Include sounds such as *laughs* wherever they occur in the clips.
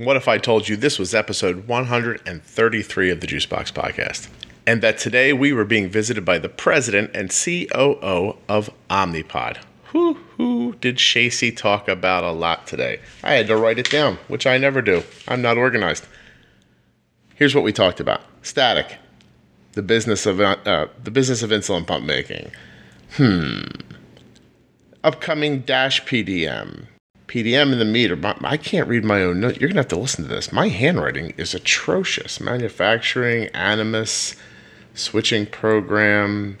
What if I told you this was episode 133 of the Juicebox Podcast? And that today we were being visited by the president and COO of Omnipod. Whoo hoo did Shacey talk about a lot today? I had to write it down, which I never do. I'm not organized. Here's what we talked about: static, the business of uh, the business of insulin pump making. Hmm. Upcoming Dash PDM, PDM in the meter. I can't read my own note. You're gonna have to listen to this. My handwriting is atrocious. Manufacturing, Animas, switching program,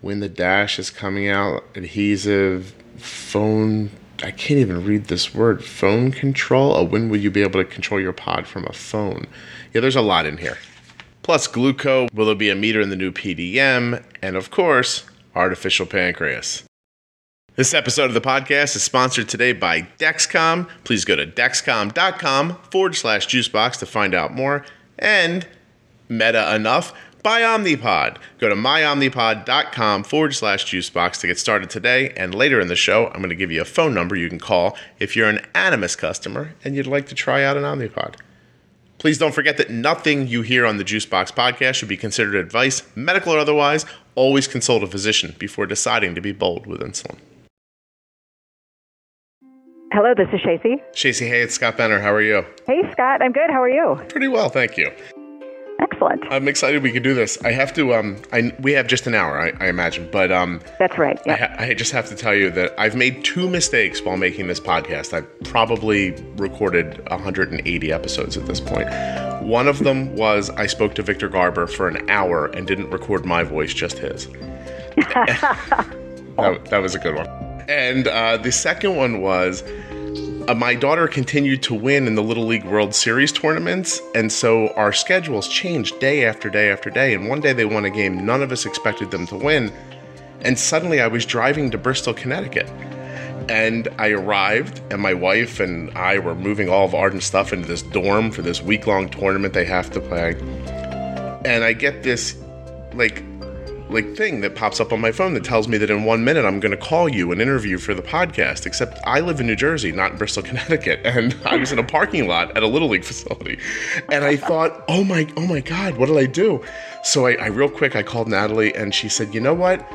when the dash is coming out, adhesive, phone. I can't even read this word. Phone control. Oh, when will you be able to control your pod from a phone? Yeah, there's a lot in here. Plus gluco. Will there be a meter in the new PDM? And of course, artificial pancreas. This episode of the podcast is sponsored today by Dexcom. Please go to dexcom.com forward slash juicebox to find out more. And meta enough, buy Omnipod. Go to myomnipod.com forward slash juicebox to get started today. And later in the show, I'm going to give you a phone number you can call if you're an Animas customer and you'd like to try out an Omnipod. Please don't forget that nothing you hear on the Juicebox podcast should be considered advice, medical or otherwise. Always consult a physician before deciding to be bold with insulin. Hello, this is Shacey. Shacey, hey, it's Scott Benner. How are you? Hey, Scott. I'm good. How are you? Pretty well, thank you. Excellent. I'm excited we could do this. I have to. Um, I we have just an hour, I, I imagine, but um, that's right. I, ha- I, just have to tell you that I've made two mistakes while making this podcast. I've probably recorded 180 episodes at this point. One of them was I spoke to Victor Garber for an hour and didn't record my voice, just his. *laughs* *laughs* that, that was a good one. And uh, the second one was uh, my daughter continued to win in the Little League World Series tournaments, and so our schedules changed day after day after day. And one day they won a game none of us expected them to win, and suddenly I was driving to Bristol, Connecticut. And I arrived, and my wife and I were moving all of Arden's stuff into this dorm for this week long tournament they have to play. And I get this, like, like thing that pops up on my phone that tells me that in one minute I'm going to call you and interview for the podcast. Except I live in New Jersey, not in Bristol, *laughs* Connecticut, and I was in a parking lot at a little league facility, and I thought, oh my, oh my God, what did I do? So I, I real quick I called Natalie, and she said, you know what?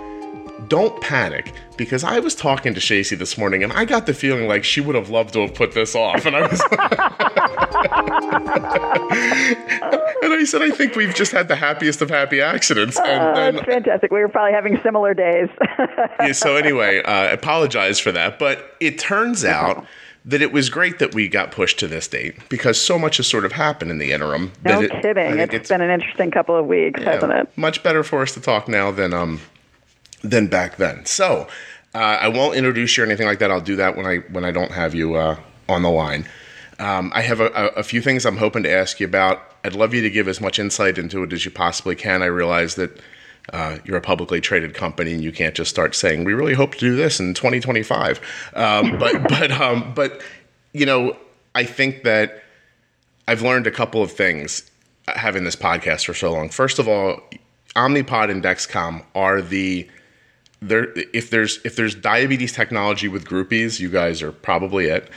Don't panic because I was talking to Shacey this morning and I got the feeling like she would have loved to have put this off. And I was *laughs* And I said, I think we've just had the happiest of happy accidents. And uh, then, fantastic. We were probably having similar days. *laughs* yeah, so anyway, uh, I apologize for that. But it turns out that it was great that we got pushed to this date because so much has sort of happened in the interim. No it, kidding. It's, it's been an interesting couple of weeks, yeah, hasn't it? Much better for us to talk now than um than back then. So uh, I won't introduce you or anything like that. I'll do that when I when I don't have you uh, on the line. Um, I have a, a, few things I'm hoping to ask you about. I'd love you to give as much insight into it as you possibly can. I realize that uh, you're a publicly traded company and you can't just start saying we really hope to do this in 2025. Um, *laughs* but but um, but you know I think that I've learned a couple of things having this podcast for so long. First of all, Omnipod and Dexcom are the there if there's if there's diabetes technology with groupies, you guys are probably it.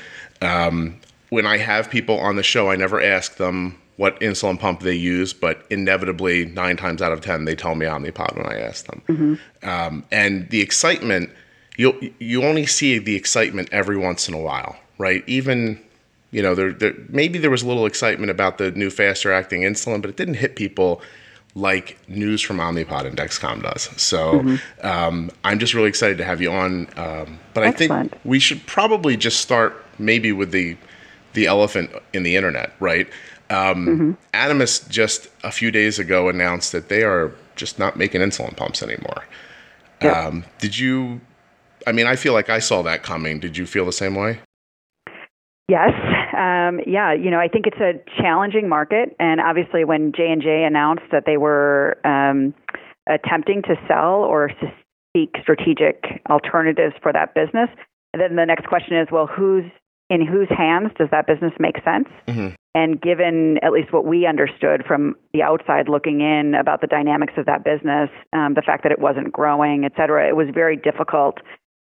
Um, when I have people on the show, I never ask them what insulin pump they use, but inevitably nine times out of ten they tell me Omnipod when I ask them. Mm-hmm. Um, and the excitement you you only see the excitement every once in a while, right? Even you know there, there maybe there was a little excitement about the new faster acting insulin, but it didn't hit people like news from Omnipod and Dexcom does. So mm-hmm. um, I'm just really excited to have you on. Um, but Excellent. I think we should probably just start maybe with the the elephant in the internet, right? Um, mm-hmm. Animas just a few days ago announced that they are just not making insulin pumps anymore. Yep. Um, did you? I mean, I feel like I saw that coming. Did you feel the same way? Yes. Um, yeah. You know, I think it's a challenging market, and obviously, when J and J announced that they were um, attempting to sell or seek strategic alternatives for that business, then the next question is, well, who's in whose hands does that business make sense? Mm-hmm. And given at least what we understood from the outside looking in about the dynamics of that business, um, the fact that it wasn't growing, et cetera, it was very difficult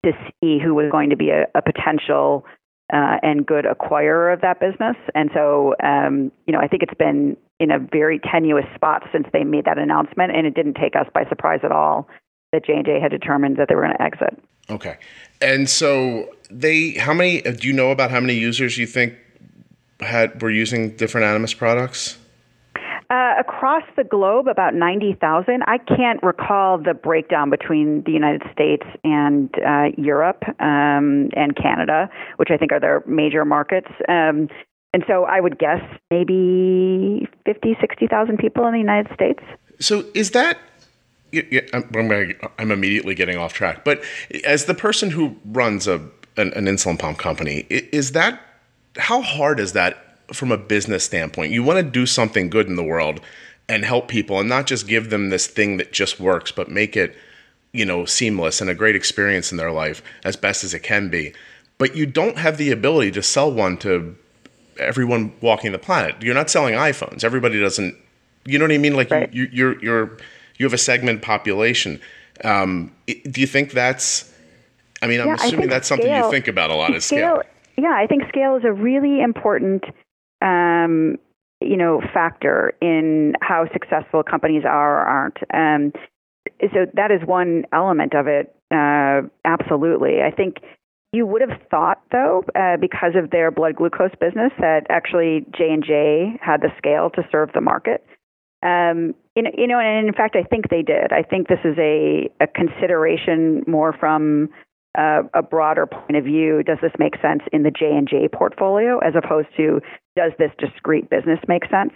to see who was going to be a, a potential uh, and good acquirer of that business. And so, um, you know, I think it's been in a very tenuous spot since they made that announcement, and it didn't take us by surprise at all that J and J had determined that they were going to exit. Okay, and so they, how many? Do you know about how many users you think had were using different Animas products? Uh, across the globe, about 90,000. I can't recall the breakdown between the United States and uh, Europe um, and Canada, which I think are their major markets. Um, and so I would guess maybe 50, 60,000 people in the United States. So is that I'm, I'm, immediately getting off track. But as the person who runs a an, an, insulin pump company, is that how hard is that from a business standpoint. You want to do something good in the world and help people and not just give them this thing that just works, but make it, you know, seamless and a great experience in their life as best as it can be. But you don't have the ability to sell one to everyone walking the planet. You're not selling iPhones. Everybody doesn't. You know what I mean? Like right. you, you're you're you have a segment population. Um, do you think that's? I mean, I'm yeah, assuming that's scale, something you think about a lot. Is scale, scale. Yeah, I think scale is a really important um, you know, factor in how successful companies are or aren't. Um, so that is one element of it. Uh, absolutely, I think you would have thought, though, uh, because of their blood glucose business, that actually J and J had the scale to serve the market. Um, you know, and in fact, I think they did. I think this is a, a consideration more from uh, a broader point of view. Does this make sense in the J and J portfolio, as opposed to does this discrete business make sense?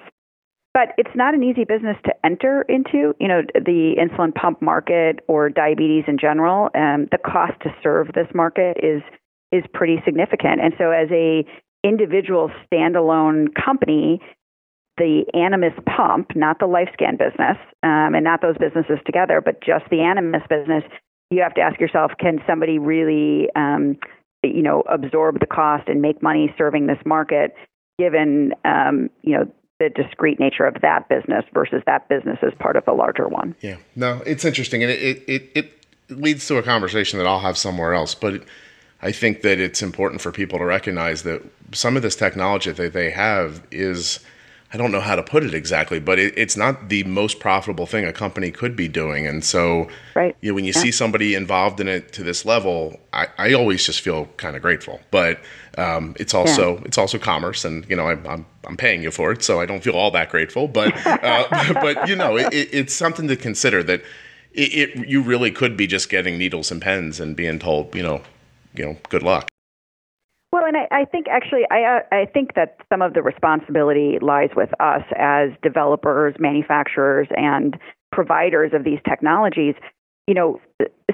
But it's not an easy business to enter into. You know, the insulin pump market or diabetes in general. Um, the cost to serve this market is is pretty significant. And so, as a individual standalone company, the Animas pump, not the LifeScan business, um, and not those businesses together, but just the Animas business, you have to ask yourself, can somebody really, um, you know, absorb the cost and make money serving this market? given um, you know the discrete nature of that business versus that business as part of a larger one. Yeah, no, it's interesting, and it it it, leads to a conversation that I'll have somewhere else, but. I think that it's important for people to recognize that some of this technology that they have is I don't know how to put it exactly, but it, it's not the most profitable thing a company could be doing. And so, right. you know, when you yeah. see somebody involved in it to this level, I, I always just feel kind of grateful. But um, it's also yeah. it's also commerce, and you know, I'm, I'm, I'm paying you for it, so I don't feel all that grateful. But uh, *laughs* but you know, it, it's something to consider that it, it you really could be just getting needles and pens and being told, you know, you know, good luck. Well, and I, I think actually, I uh, I think that some of the responsibility lies with us as developers, manufacturers, and providers of these technologies. You know,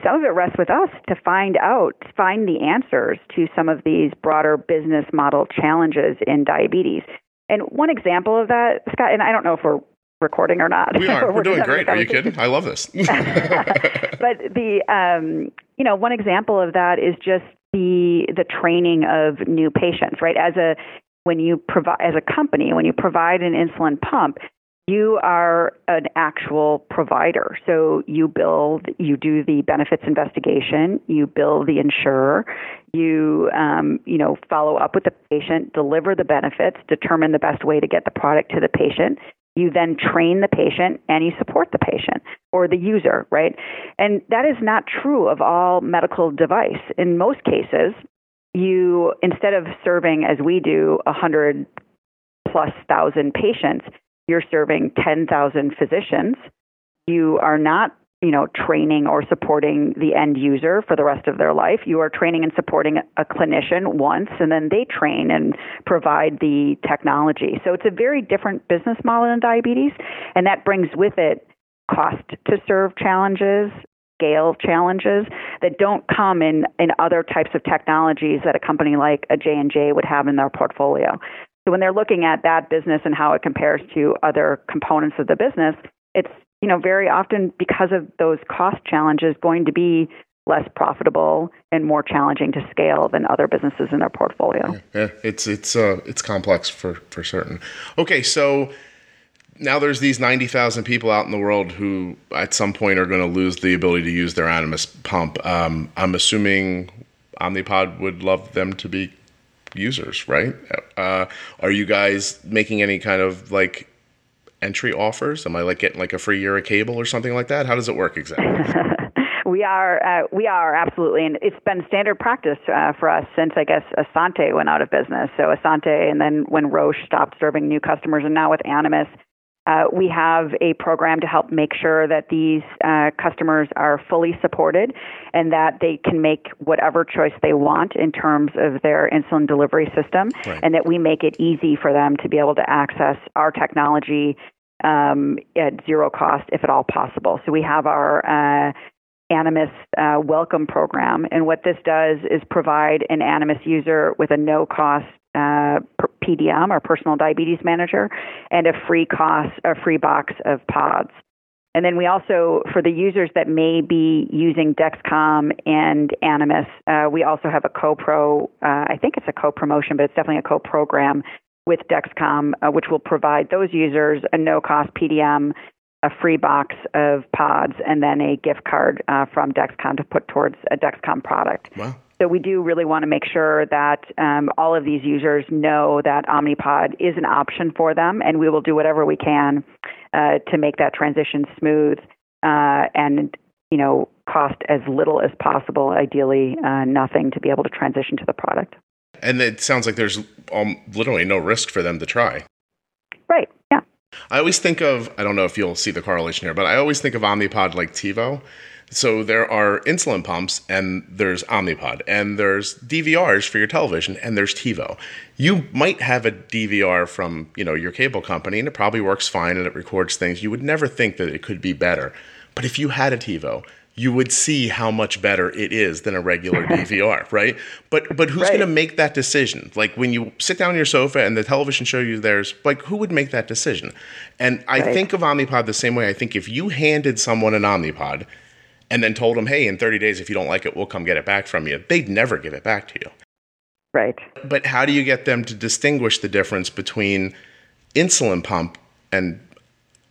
some of it rests with us to find out, find the answers to some of these broader business model challenges in diabetes. And one example of that, Scott, and I don't know if we're recording or not. We are. *laughs* we're, we're doing great. Are you kidding? I love this. *laughs* *laughs* but the, um, you know, one example of that is just the the training of new patients, right? As a when you provide as a company, when you provide an insulin pump, you are an actual provider. So you build, you do the benefits investigation, you bill the insurer, you um, you know follow up with the patient, deliver the benefits, determine the best way to get the product to the patient. You then train the patient and you support the patient or the user, right? And that is not true of all medical device. In most cases, you instead of serving as we do a hundred plus thousand patients, you're serving ten thousand physicians. You are not you know, training or supporting the end user for the rest of their life. You are training and supporting a clinician once, and then they train and provide the technology. So it's a very different business model in diabetes, and that brings with it cost to serve challenges, scale challenges that don't come in in other types of technologies that a company like a J&J would have in their portfolio. So when they're looking at that business and how it compares to other components of the business, it's you know, very often because of those cost challenges, going to be less profitable and more challenging to scale than other businesses in their portfolio. Yeah, yeah. it's it's uh, it's complex for for certain. Okay, so now there's these 90,000 people out in the world who at some point are going to lose the ability to use their Animas pump. Um, I'm assuming Omnipod would love them to be users, right? Uh, are you guys making any kind of like entry offers? Am I like getting like a free year of cable or something like that? How does it work exactly? *laughs* we are, uh, we are absolutely, and it's been standard practice uh, for us since I guess Asante went out of business. So Asante, and then when Roche stopped serving new customers, and now with Animas, uh, we have a program to help make sure that these uh, customers are fully supported and that they can make whatever choice they want in terms of their insulin delivery system, right. and that we make it easy for them to be able to access our technology um, at zero cost, if at all possible. So we have our uh, Animas uh, Welcome Program, and what this does is provide an Animas user with a no cost uh, PDM or personal diabetes manager and a free cost, a free box of pods. And then we also, for the users that may be using Dexcom and Animas, uh, we also have a co-pro. Uh, I think it's a co-promotion, but it's definitely a co-program with Dexcom, uh, which will provide those users a no-cost PDM, a free box of pods, and then a gift card uh, from Dexcom to put towards a Dexcom product. Wow. So we do really want to make sure that um, all of these users know that Omnipod is an option for them, and we will do whatever we can uh, to make that transition smooth uh, and you know cost as little as possible. Ideally, uh, nothing to be able to transition to the product. And it sounds like there's um, literally no risk for them to try. Right. Yeah. I always think of I don't know if you'll see the correlation here, but I always think of Omnipod like TiVo so there are insulin pumps, and there's Omnipod, and there's DVRs for your television, and there's TiVo. You might have a DVR from you know your cable company, and it probably works fine and it records things. You would never think that it could be better, but if you had a TiVo, you would see how much better it is than a regular *laughs* DVR, right? But but who's right. going to make that decision? Like when you sit down on your sofa and the television show you there's like who would make that decision? And I right. think of Omnipod the same way. I think if you handed someone an Omnipod and then told them, hey, in 30 days, if you don't like it, we'll come get it back from you, they'd never give it back to you. Right. But how do you get them to distinguish the difference between insulin pump and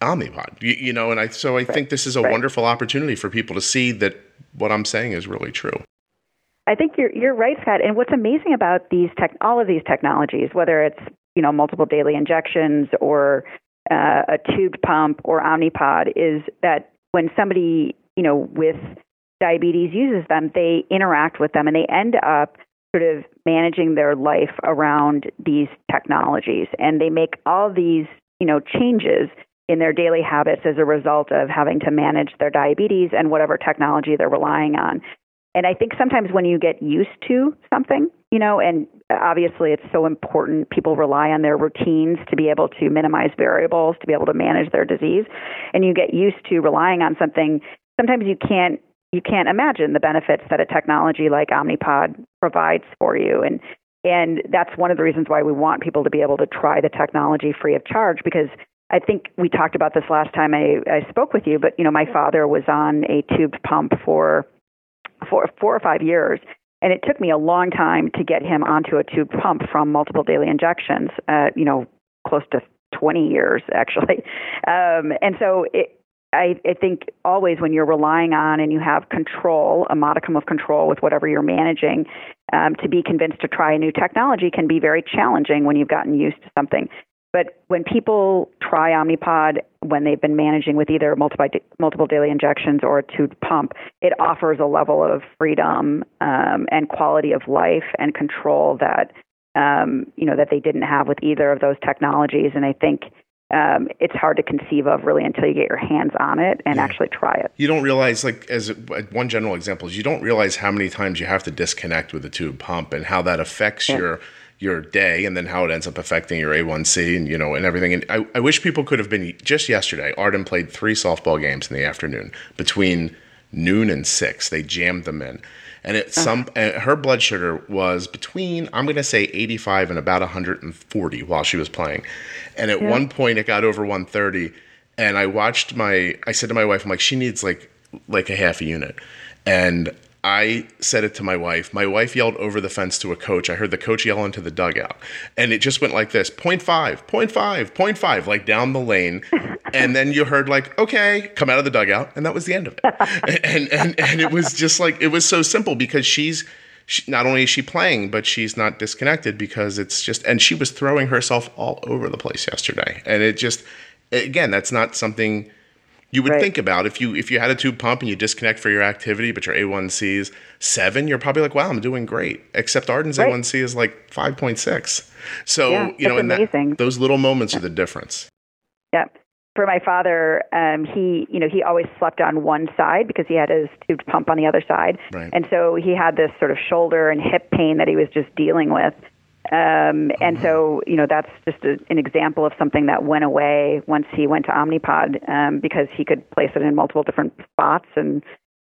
Omnipod? You, you know, and I so I right. think this is a right. wonderful opportunity for people to see that what I'm saying is really true. I think you're you're right, Scott. And what's amazing about these tech, all of these technologies, whether it's you know multiple daily injections or uh, a tubed pump or Omnipod, is that when somebody you know, with diabetes uses them, they interact with them and they end up sort of managing their life around these technologies. And they make all these, you know, changes in their daily habits as a result of having to manage their diabetes and whatever technology they're relying on. And I think sometimes when you get used to something, you know, and obviously it's so important, people rely on their routines to be able to minimize variables, to be able to manage their disease. And you get used to relying on something sometimes you can't you can't imagine the benefits that a technology like Omnipod provides for you and and that's one of the reasons why we want people to be able to try the technology free of charge because I think we talked about this last time I, I spoke with you, but you know, my father was on a tubed pump for for four or five years, and it took me a long time to get him onto a tube pump from multiple daily injections. Uh, you know, close to 20 years actually, *laughs* um, and so it, I, I think always when you're relying on and you have control, a modicum of control with whatever you're managing, um, to be convinced to try a new technology can be very challenging when you've gotten used to something. But when people try Omnipod when they've been managing with either multiple, multiple daily injections or a tube pump, it offers a level of freedom um, and quality of life and control that um, you know that they didn't have with either of those technologies. And I think um, it's hard to conceive of really until you get your hands on it and yeah. actually try it. You don't realize, like, as one general example is, you don't realize how many times you have to disconnect with a tube pump and how that affects yeah. your your day, and then how it ends up affecting your A1C and you know and everything. And I, I wish people could have been just yesterday. Arden played three softball games in the afternoon between noon and six. They jammed them in and it some uh, her blood sugar was between I'm going to say 85 and about 140 while she was playing, and at yeah. one point it got over 130, and I watched my I said to my wife I'm like she needs like like a half a unit, and I said it to my wife. My wife yelled over the fence to a coach. I heard the coach yell into the dugout. And it just went like this 0.5, 0.5, 0.5, like down the lane. *laughs* And then you heard, like, okay, come out of the dugout. And that was the end of it. *laughs* and, and, and it was just like, it was so simple because she's, she, not only is she playing, but she's not disconnected because it's just, and she was throwing herself all over the place yesterday. And it just, again, that's not something you would right. think about if you if you had a tube pump and you disconnect for your activity, but your A1C is seven, you're probably like, wow, I'm doing great. Except Arden's right. A1C is like five point six. So yeah, you know, and that, those little moments are the difference. Yeah. For my father, um, he you know he always slept on one side because he had his tube pump on the other side, right. and so he had this sort of shoulder and hip pain that he was just dealing with. Um, and so, you know, that's just a, an example of something that went away once he went to Omnipod um, because he could place it in multiple different spots and,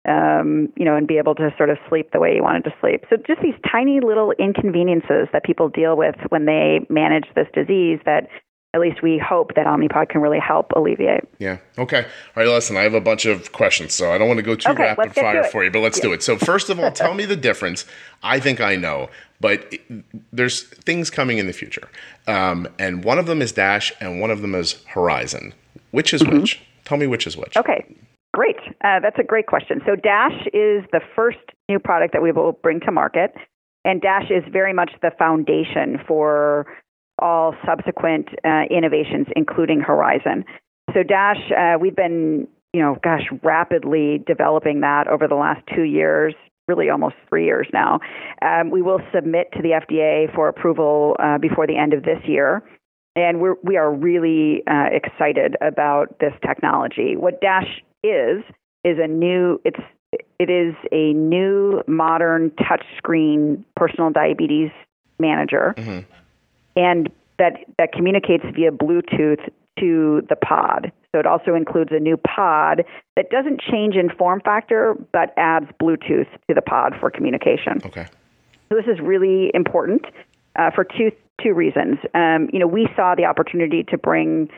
um, you know, and be able to sort of sleep the way he wanted to sleep. So just these tiny little inconveniences that people deal with when they manage this disease that at least we hope that Omnipod can really help alleviate. Yeah. Okay. All right. Listen, I have a bunch of questions, so I don't want to go too okay, rapid fire for you, but let's yeah. do it. So first of all, tell *laughs* me the difference. I think I know, but there's things coming in the future, um, and one of them is Dash, and one of them is Horizon. Which is mm-hmm. which? Tell me which is which. Okay. Great. Uh, that's a great question. So Dash is the first new product that we will bring to market, and Dash is very much the foundation for all subsequent uh, innovations, including Horizon. So Dash, uh, we've been, you know, gosh, rapidly developing that over the last two years, really almost three years now. Um, we will submit to the FDA for approval uh, before the end of this year. And we're, we are really uh, excited about this technology. What Dash is, is a new, it's, it is a new modern touchscreen personal diabetes manager. Mm-hmm and that, that communicates via Bluetooth to the pod. So it also includes a new pod that doesn't change in form factor, but adds Bluetooth to the pod for communication. Okay. So this is really important uh, for two two reasons. Um, you know, we saw the opportunity to bring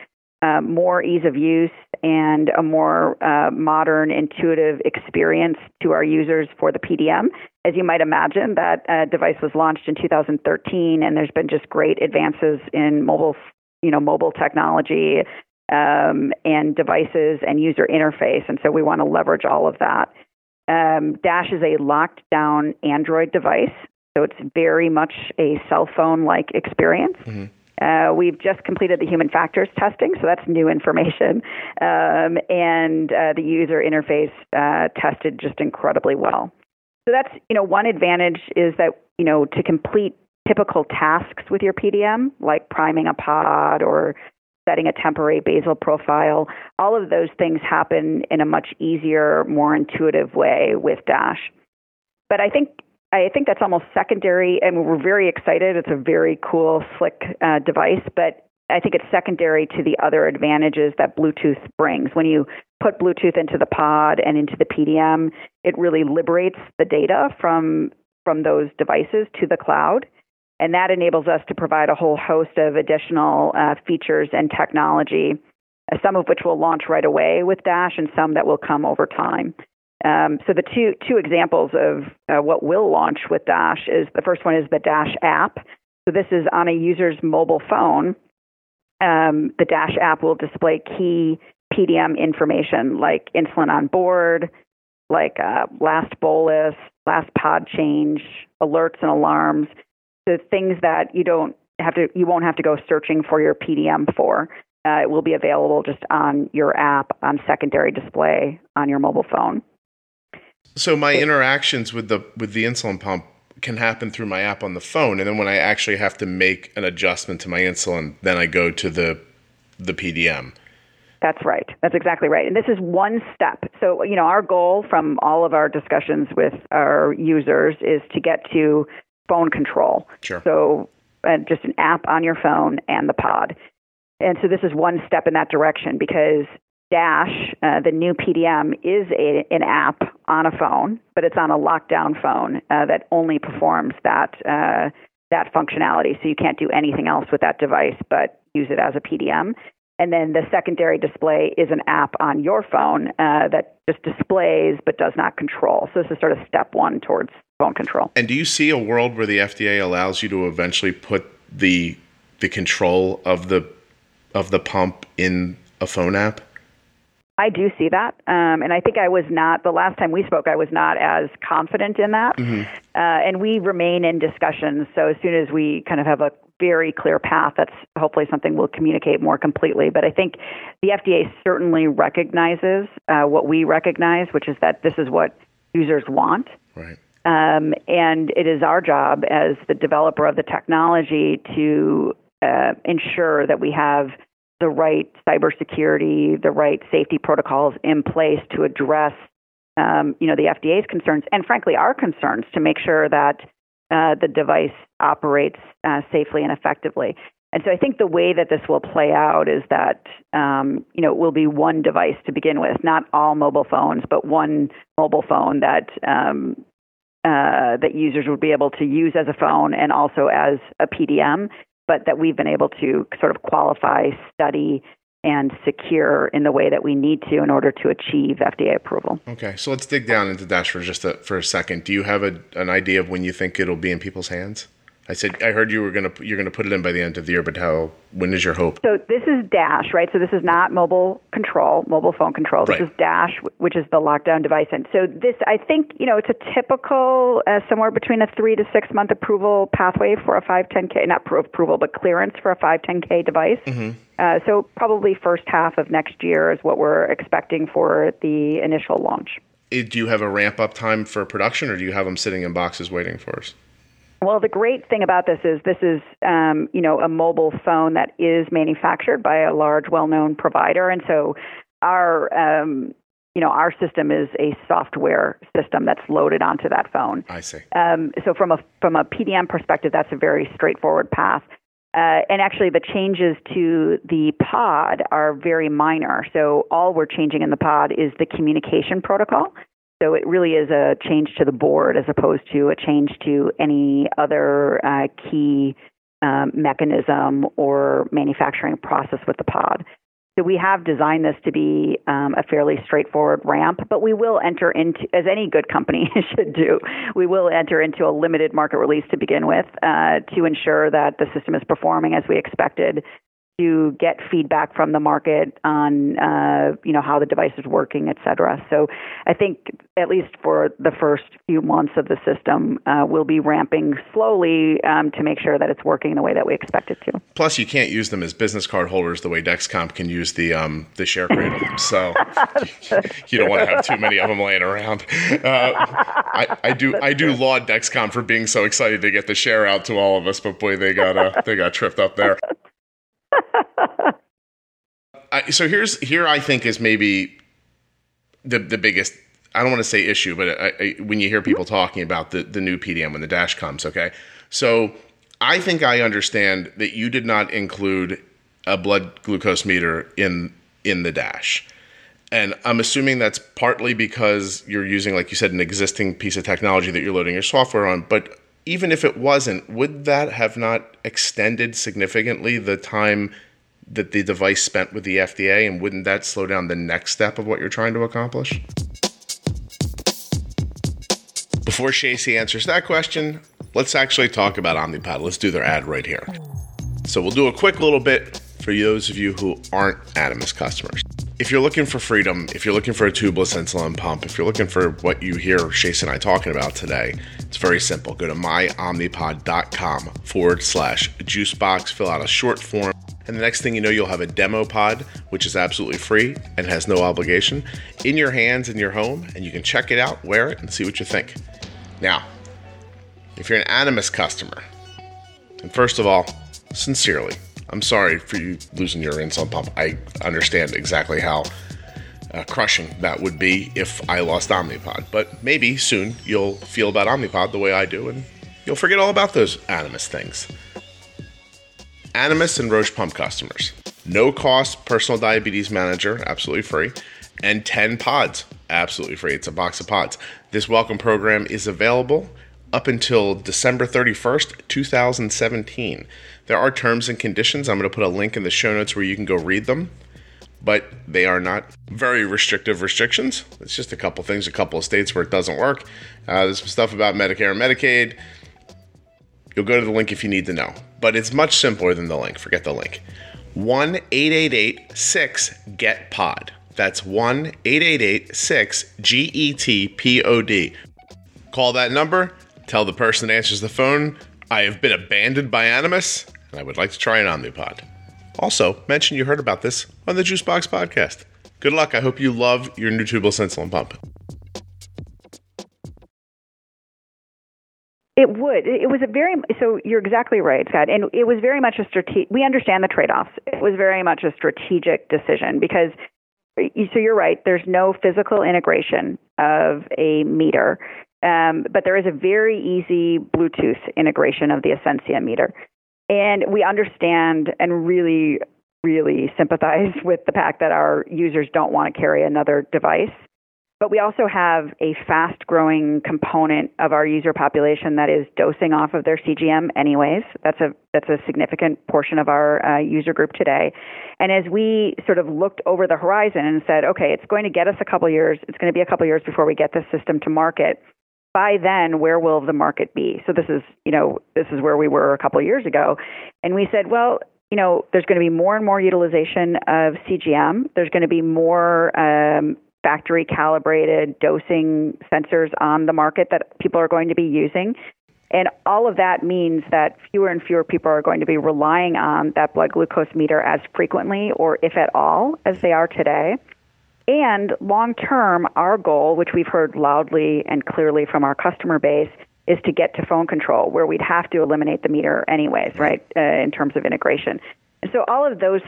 uh, more ease of use and a more uh, modern, intuitive experience to our users for the PDM. As you might imagine, that uh, device was launched in 2013, and there's been just great advances in mobile, you know, mobile technology um, and devices and user interface, and so we want to leverage all of that. Um, Dash is a locked down Android device, so it's very much a cell phone like experience. Mm-hmm. Uh, we've just completed the human factors testing, so that's new information. *laughs* Um, and uh, the user interface uh, tested just incredibly well. So that's you know one advantage is that you know to complete typical tasks with your PDM, like priming a pod or setting a temporary basal profile, all of those things happen in a much easier, more intuitive way with Dash. But I think I think that's almost secondary, and we're very excited. It's a very cool, slick uh, device, but I think it's secondary to the other advantages that Bluetooth brings. When you put Bluetooth into the pod and into the PDM, it really liberates the data from from those devices to the cloud, and that enables us to provide a whole host of additional uh, features and technology, uh, some of which will launch right away with Dash, and some that will come over time. Um, so the two two examples of uh, what will launch with Dash is the first one is the Dash app. So this is on a user's mobile phone. Um, the Dash app will display key PDM information like insulin on board, like uh, last bolus, last pod change, alerts and alarms. So things that you don't have to you won't have to go searching for your PDM for. Uh, it will be available just on your app on secondary display on your mobile phone. So my interactions with the with the insulin pump can happen through my app on the phone, and then when I actually have to make an adjustment to my insulin, then I go to the the PDM. That's right. That's exactly right. And this is one step. So, you know, our goal from all of our discussions with our users is to get to phone control. Sure. So, uh, just an app on your phone and the pod. And so this is one step in that direction because Dash, uh, the new PDM, is a, an app on a phone, but it's on a lockdown phone uh, that only performs that uh, that functionality. So you can't do anything else with that device but use it as a PDM. And then the secondary display is an app on your phone uh, that just displays but does not control. So this is sort of step one towards phone control. And do you see a world where the FDA allows you to eventually put the the control of the of the pump in a phone app? I do see that, um, and I think I was not the last time we spoke. I was not as confident in that, mm-hmm. uh, and we remain in discussions. So as soon as we kind of have a very clear path, that's hopefully something we'll communicate more completely. But I think the FDA certainly recognizes uh, what we recognize, which is that this is what users want. Right. Um, and it is our job as the developer of the technology to uh, ensure that we have the right cybersecurity, the right safety protocols in place to address, um, you know, the FDA's concerns and frankly our concerns to make sure that uh, the device operates uh, safely and effectively. And so I think the way that this will play out is that um, you know it will be one device to begin with, not all mobile phones, but one mobile phone that um, uh, that users would be able to use as a phone and also as a PDM but that we've been able to sort of qualify, study, and secure in the way that we need to in order to achieve FDA approval. Okay, so let's dig down into Dash for just a, for a second. Do you have a, an idea of when you think it'll be in people's hands? I said I heard you were gonna you're gonna put it in by the end of the year, but how? When is your hope? So this is Dash, right? So this is not mobile control, mobile phone control. This right. is Dash, which is the lockdown device. And so this, I think, you know, it's a typical uh, somewhere between a three to six month approval pathway for a 510k, not approval, but clearance for a 510k device. Mm-hmm. Uh, so probably first half of next year is what we're expecting for the initial launch. Do you have a ramp up time for production, or do you have them sitting in boxes waiting for us? Well, the great thing about this is this is, um, you know, a mobile phone that is manufactured by a large, well-known provider, and so our, um, you know, our system is a software system that's loaded onto that phone. I see. Um, so from a from a PDM perspective, that's a very straightforward path. Uh, and actually, the changes to the pod are very minor. So all we're changing in the pod is the communication protocol. So it really is a change to the board as opposed to a change to any other uh, key um, mechanism or manufacturing process with the pod. So we have designed this to be um, a fairly straightforward ramp, but we will enter into, as any good company *laughs* should do, we will enter into a limited market release to begin with uh, to ensure that the system is performing as we expected to get feedback from the market on uh, you know how the device is working, et cetera. So I think at least for the first few months of the system, uh, we'll be ramping slowly um, to make sure that it's working the way that we expect it to. Plus, you can't use them as business card holders the way Dexcom can use the um, the share cradle. so *laughs* you don't want to have too many of them laying around. Uh, I, I, do I do laud Dexcom for being so excited to get the share out to all of us, but boy, they got uh, they got tripped up there. I, so here's here I think is maybe the the biggest. I don't want to say issue, but I, I, when you hear people talking about the the new PDM when the dash comes, okay. So I think I understand that you did not include a blood glucose meter in in the dash. And I'm assuming that's partly because you're using, like you said, an existing piece of technology that you're loading your software on. But even if it wasn't, would that have not extended significantly the time that the device spent with the FDA? And wouldn't that slow down the next step of what you're trying to accomplish? Before Shacey answers that question, let's actually talk about Omnipod. Let's do their ad right here. So we'll do a quick little bit for those of you who aren't Animas customers. If you're looking for freedom, if you're looking for a tubeless insulin pump, if you're looking for what you hear Chase and I talking about today, it's very simple. Go to myomnipod.com forward slash juicebox, fill out a short form, and the next thing you know, you'll have a demo pod, which is absolutely free and has no obligation, in your hands in your home, and you can check it out, wear it, and see what you think. Now, if you're an Animas customer, and first of all, sincerely, I'm sorry for you losing your insulin pump. I understand exactly how uh, crushing that would be if I lost Omnipod. But maybe soon you'll feel about Omnipod the way I do, and you'll forget all about those Animas things. Animas and Roche Pump customers. No cost personal diabetes manager, absolutely free, and 10 pods, absolutely free. It's a box of pods. This welcome program is available up until December 31st, 2017. There are terms and conditions. I'm going to put a link in the show notes where you can go read them, but they are not very restrictive restrictions. It's just a couple things, a couple of states where it doesn't work. Uh, there's some stuff about Medicare and Medicaid. You'll go to the link if you need to know, but it's much simpler than the link. Forget the link. 1 888 6 GET POD. That's 1 888 6 GETPOD. Call that number, tell the person that answers the phone, I have been abandoned by Animas, and I would like to try an Omnipod. Also, mention you heard about this on the Juicebox podcast. Good luck. I hope you love your new tubeless insulin pump. It would. It was a very so you're exactly right, Scott. And it was very much a strategic. We understand the trade-offs. It was very much a strategic decision because. So you're right. There's no physical integration of a meter, um, but there is a very easy Bluetooth integration of the Ascensia meter, and we understand and really, really sympathize *laughs* with the fact that our users don't want to carry another device. But we also have a fast growing component of our user population that is dosing off of their CGM anyways. That's a that's a significant portion of our uh, user group today. And as we sort of looked over the horizon and said, okay, it's going to get us a couple years, it's going to be a couple years before we get this system to market. By then, where will the market be? So this is, you know, this is where we were a couple years ago. And we said, well, you know, there's going to be more and more utilization of CGM. There's going to be more um, factory calibrated dosing sensors on the market that people are going to be using. And all of that means that fewer and fewer people are going to be relying on that blood glucose meter as frequently or if at all as they are today. And long term, our goal, which we've heard loudly and clearly from our customer base, is to get to phone control, where we'd have to eliminate the meter anyways, right, uh, in terms of integration. And so all of those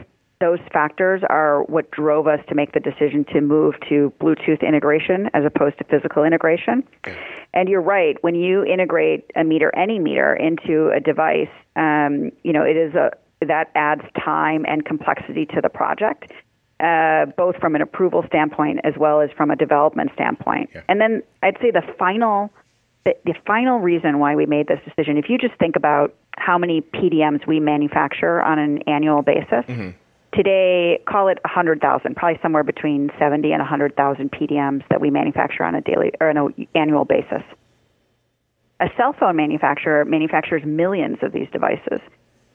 those factors are what drove us to make the decision to move to Bluetooth integration as opposed to physical integration. And you're right, when you integrate a meter, any meter, into a device, um, you know, it is a that adds time and complexity to the project, uh, both from an approval standpoint as well as from a development standpoint. Yeah. And then I'd say the final the, the final reason why we made this decision, if you just think about how many PDMs we manufacture on an annual basis, mm-hmm today call it 100,000, probably somewhere between 70 and 100,000 PDMs that we manufacture on a daily or on an annual basis. A cell phone manufacturer manufactures millions of these devices.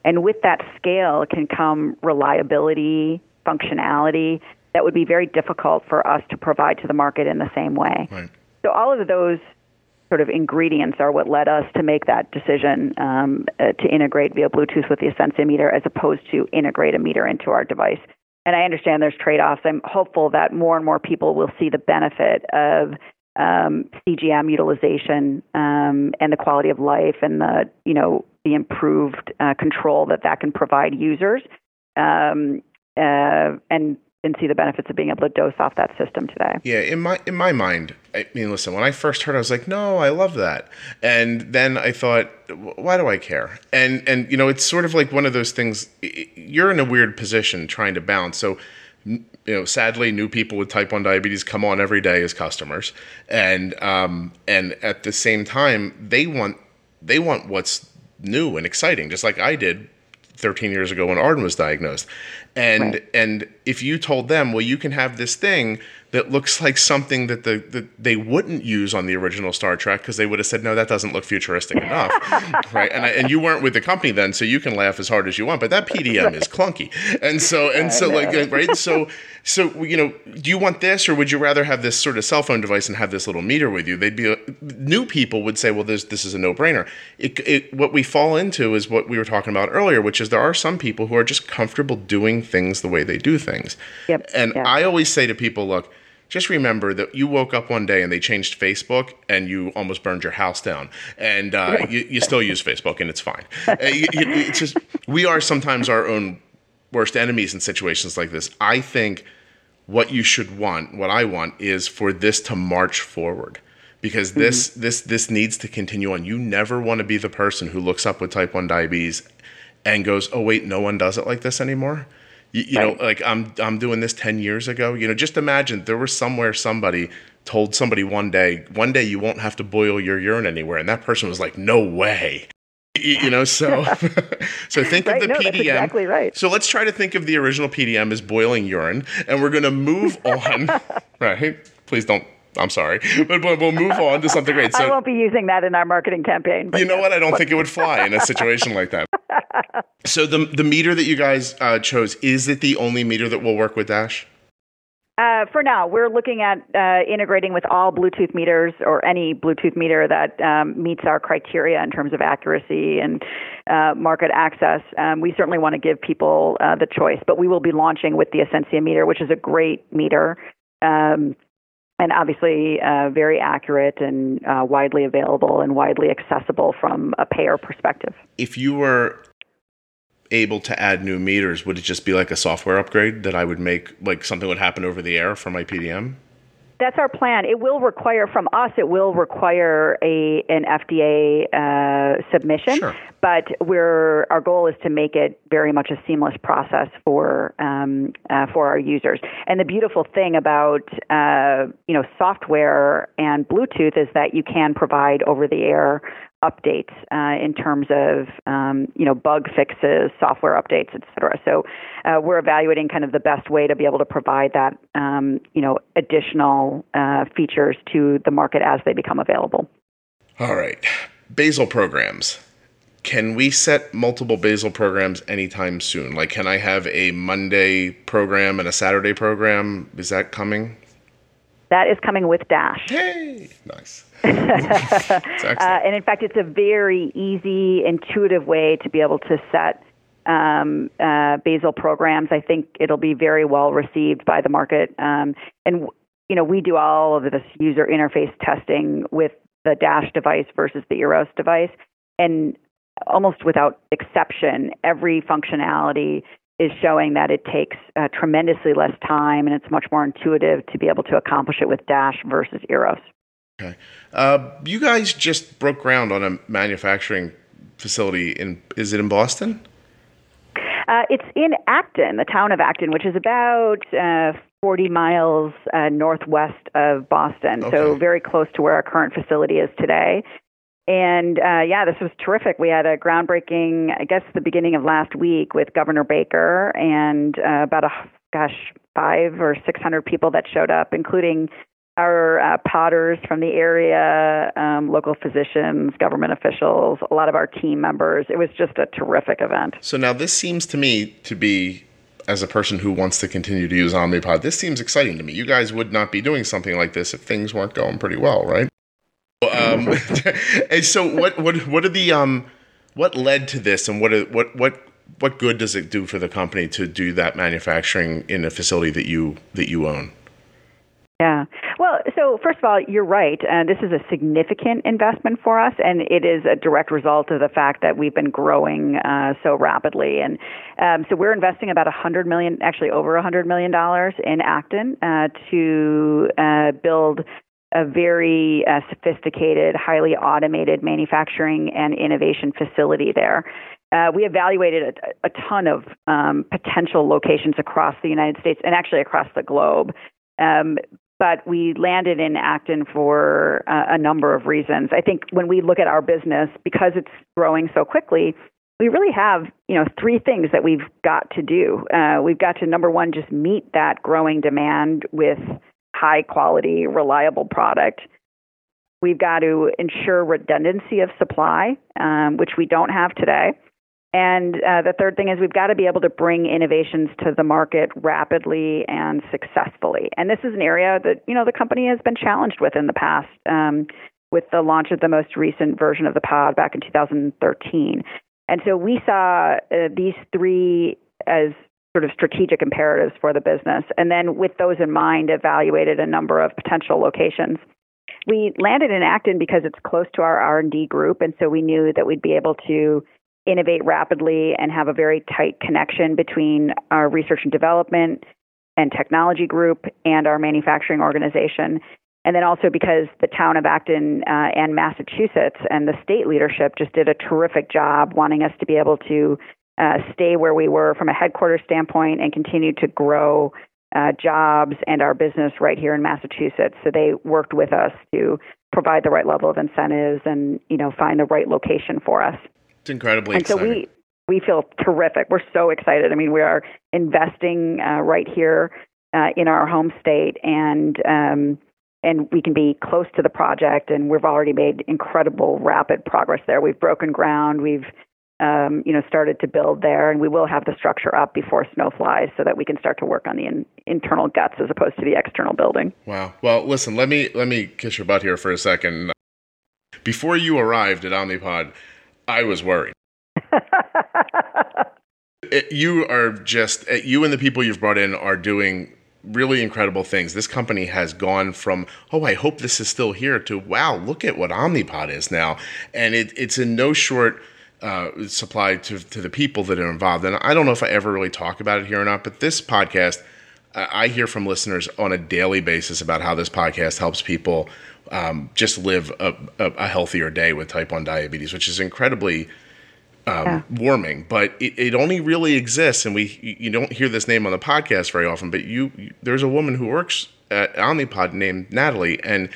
And with that scale can come reliability, functionality that would be very difficult for us to provide to the market in the same way. Right. So all of those sort of ingredients are what led us to make that decision um, uh, to integrate via Bluetooth with the Ascensia meter as opposed to integrate a meter into our device. And I understand there's trade offs. I'm hopeful that more and more people will see the benefit of um, CGM utilization um, and the quality of life and the you know the improved uh, control that that can provide users. Um, uh, and and see the benefits of being able to dose off that system today. Yeah, in my in my mind, I mean, listen, when I first heard, I was like, no, I love that, and then I thought, why do I care? And and you know, it's sort of like one of those things. You're in a weird position trying to balance. So. You know, sadly, new people with type one diabetes come on every day as customers, and um, and at the same time, they want they want what's new and exciting, just like I did 13 years ago when Arden was diagnosed. And right. and if you told them, well, you can have this thing that looks like something that the that they wouldn't use on the original Star Trek because they would have said, no, that doesn't look futuristic enough, *laughs* right? And I, and you weren't with the company then, so you can laugh as hard as you want, but that PDM is clunky, and so and so like right, so so you know, do you want this or would you rather have this sort of cell phone device and have this little meter with you? They'd be new people would say, well, this this is a no brainer. It, it, what we fall into is what we were talking about earlier, which is there are some people who are just comfortable doing things the way they do things, yep. and yep. I always say to people, look just remember that you woke up one day and they changed Facebook and you almost burned your house down. And uh, you, you, still use Facebook and it's fine. Uh, it's just, we are sometimes our own worst enemies in situations like this. I think what you should want, what I want, is for this to march forward because this mm-hmm. this this needs to continue on. You never want to be the person who looks up with type 1 diabetes and goes, "Oh wait, no one does it like this anymore." You, you right. know, like I'm I'm doing this 10 years ago. You know, just imagine there was somewhere somebody told somebody one day, one day you won't have to boil your urine anywhere and that person was like, "No way." You know, so *laughs* so think right? of the no, PDM. exactly right. So let's try to think of the original PDM as boiling urine, and we're going to move *laughs* on. right? Hey, please don't I'm sorry, but, but we'll move on to something great. So, I won't be using that in our marketing campaign. you know what? I don't think it would fly in a situation like that. *laughs* So the the meter that you guys uh, chose is it the only meter that will work with Dash? Uh, for now, we're looking at uh, integrating with all Bluetooth meters or any Bluetooth meter that um, meets our criteria in terms of accuracy and uh, market access. Um, we certainly want to give people uh, the choice, but we will be launching with the Ascensia meter, which is a great meter. Um, and obviously, uh, very accurate and uh, widely available and widely accessible from a payer perspective. If you were able to add new meters, would it just be like a software upgrade that I would make, like something would happen over the air for my PDM? That's our plan. It will require from us. It will require a an FDA uh, submission, Sure. but we're our goal is to make it very much a seamless process for um, uh, for our users. And the beautiful thing about uh, you know software and Bluetooth is that you can provide over the air updates uh, in terms of um, you know bug fixes, software updates, et cetera. So uh, we're evaluating kind of the best way to be able to provide that um, you know additional uh, features to the market as they become available. All right. Basal programs. Can we set multiple basal programs anytime soon? Like, can I have a Monday program and a Saturday program? Is that coming? That is coming with Dash. Hey, nice. Uh, and in fact, it's a very easy, intuitive way to be able to set um, uh, basal programs. I think it'll be very well received by the market. Um, and you know, we do all of this user interface testing with the Dash device versus the Eros device, and almost without exception, every functionality is showing that it takes uh, tremendously less time and it's much more intuitive to be able to accomplish it with Dash versus Eros. Okay. Uh, you guys just broke ground on a manufacturing facility in, is it in Boston? Uh, it's in Acton, the town of Acton, which is about uh, 40 miles uh, northwest of Boston. Okay. So very close to where our current facility is today. And uh, yeah, this was terrific. We had a groundbreaking, I guess, the beginning of last week with Governor Baker and uh, about a gosh five or six hundred people that showed up, including our uh, podders from the area, um, local physicians, government officials, a lot of our team members. It was just a terrific event. So now this seems to me to be, as a person who wants to continue to use Omnipod, this seems exciting to me. You guys would not be doing something like this if things weren't going pretty well, right? Um, *laughs* and so what, what, what are the, um, what led to this and what, what, what, what good does it do for the company to do that manufacturing in a facility that you, that you own? Yeah. Well, so first of all, you're right. Uh, this is a significant investment for us, and it is a direct result of the fact that we've been growing uh, so rapidly. And um, so we're investing about a hundred million, actually over a hundred million dollars in Acton uh, to uh, build a very uh, sophisticated, highly automated manufacturing and innovation facility there. Uh, we evaluated a, a ton of um, potential locations across the United States and actually across the globe. Um, but we landed in Acton for uh, a number of reasons. I think when we look at our business, because it's growing so quickly, we really have you know three things that we've got to do. Uh, we've got to number one just meet that growing demand with high quality, reliable product. We've got to ensure redundancy of supply, um, which we don't have today. And uh, the third thing is we've got to be able to bring innovations to the market rapidly and successfully. And this is an area that you know the company has been challenged with in the past, um, with the launch of the most recent version of the pod back in 2013. And so we saw uh, these three as sort of strategic imperatives for the business, and then with those in mind, evaluated a number of potential locations. We landed in Acton because it's close to our R&D group, and so we knew that we'd be able to innovate rapidly and have a very tight connection between our research and development and technology group and our manufacturing organization. And then also because the town of Acton uh, and Massachusetts and the state leadership just did a terrific job wanting us to be able to uh, stay where we were from a headquarters standpoint and continue to grow uh, jobs and our business right here in Massachusetts. So they worked with us to provide the right level of incentives and you know find the right location for us. It's incredibly and so we we feel terrific. We're so excited. I mean, we are investing uh, right here uh, in our home state, and um, and we can be close to the project. And we've already made incredible rapid progress there. We've broken ground. We've um, you know, started to build there, and we will have the structure up before snow flies, so that we can start to work on the in, internal guts as opposed to the external building. Wow. Well, listen, let me let me kiss your butt here for a second. Before you arrived at Omnipod, I was worried. *laughs* it, you are just you and the people you've brought in are doing really incredible things. This company has gone from, oh, I hope this is still here to, wow, look at what Omnipod is now. And it, it's in no short uh, supply to, to the people that are involved. And I don't know if I ever really talk about it here or not, but this podcast, I hear from listeners on a daily basis about how this podcast helps people um, just live a, a, a, healthier day with type 1 diabetes, which is incredibly um, yeah. warming. But it, it, only really exists, and we you don't hear this name on the podcast very often. But you, you there's a woman who works at Omnipod named Natalie, and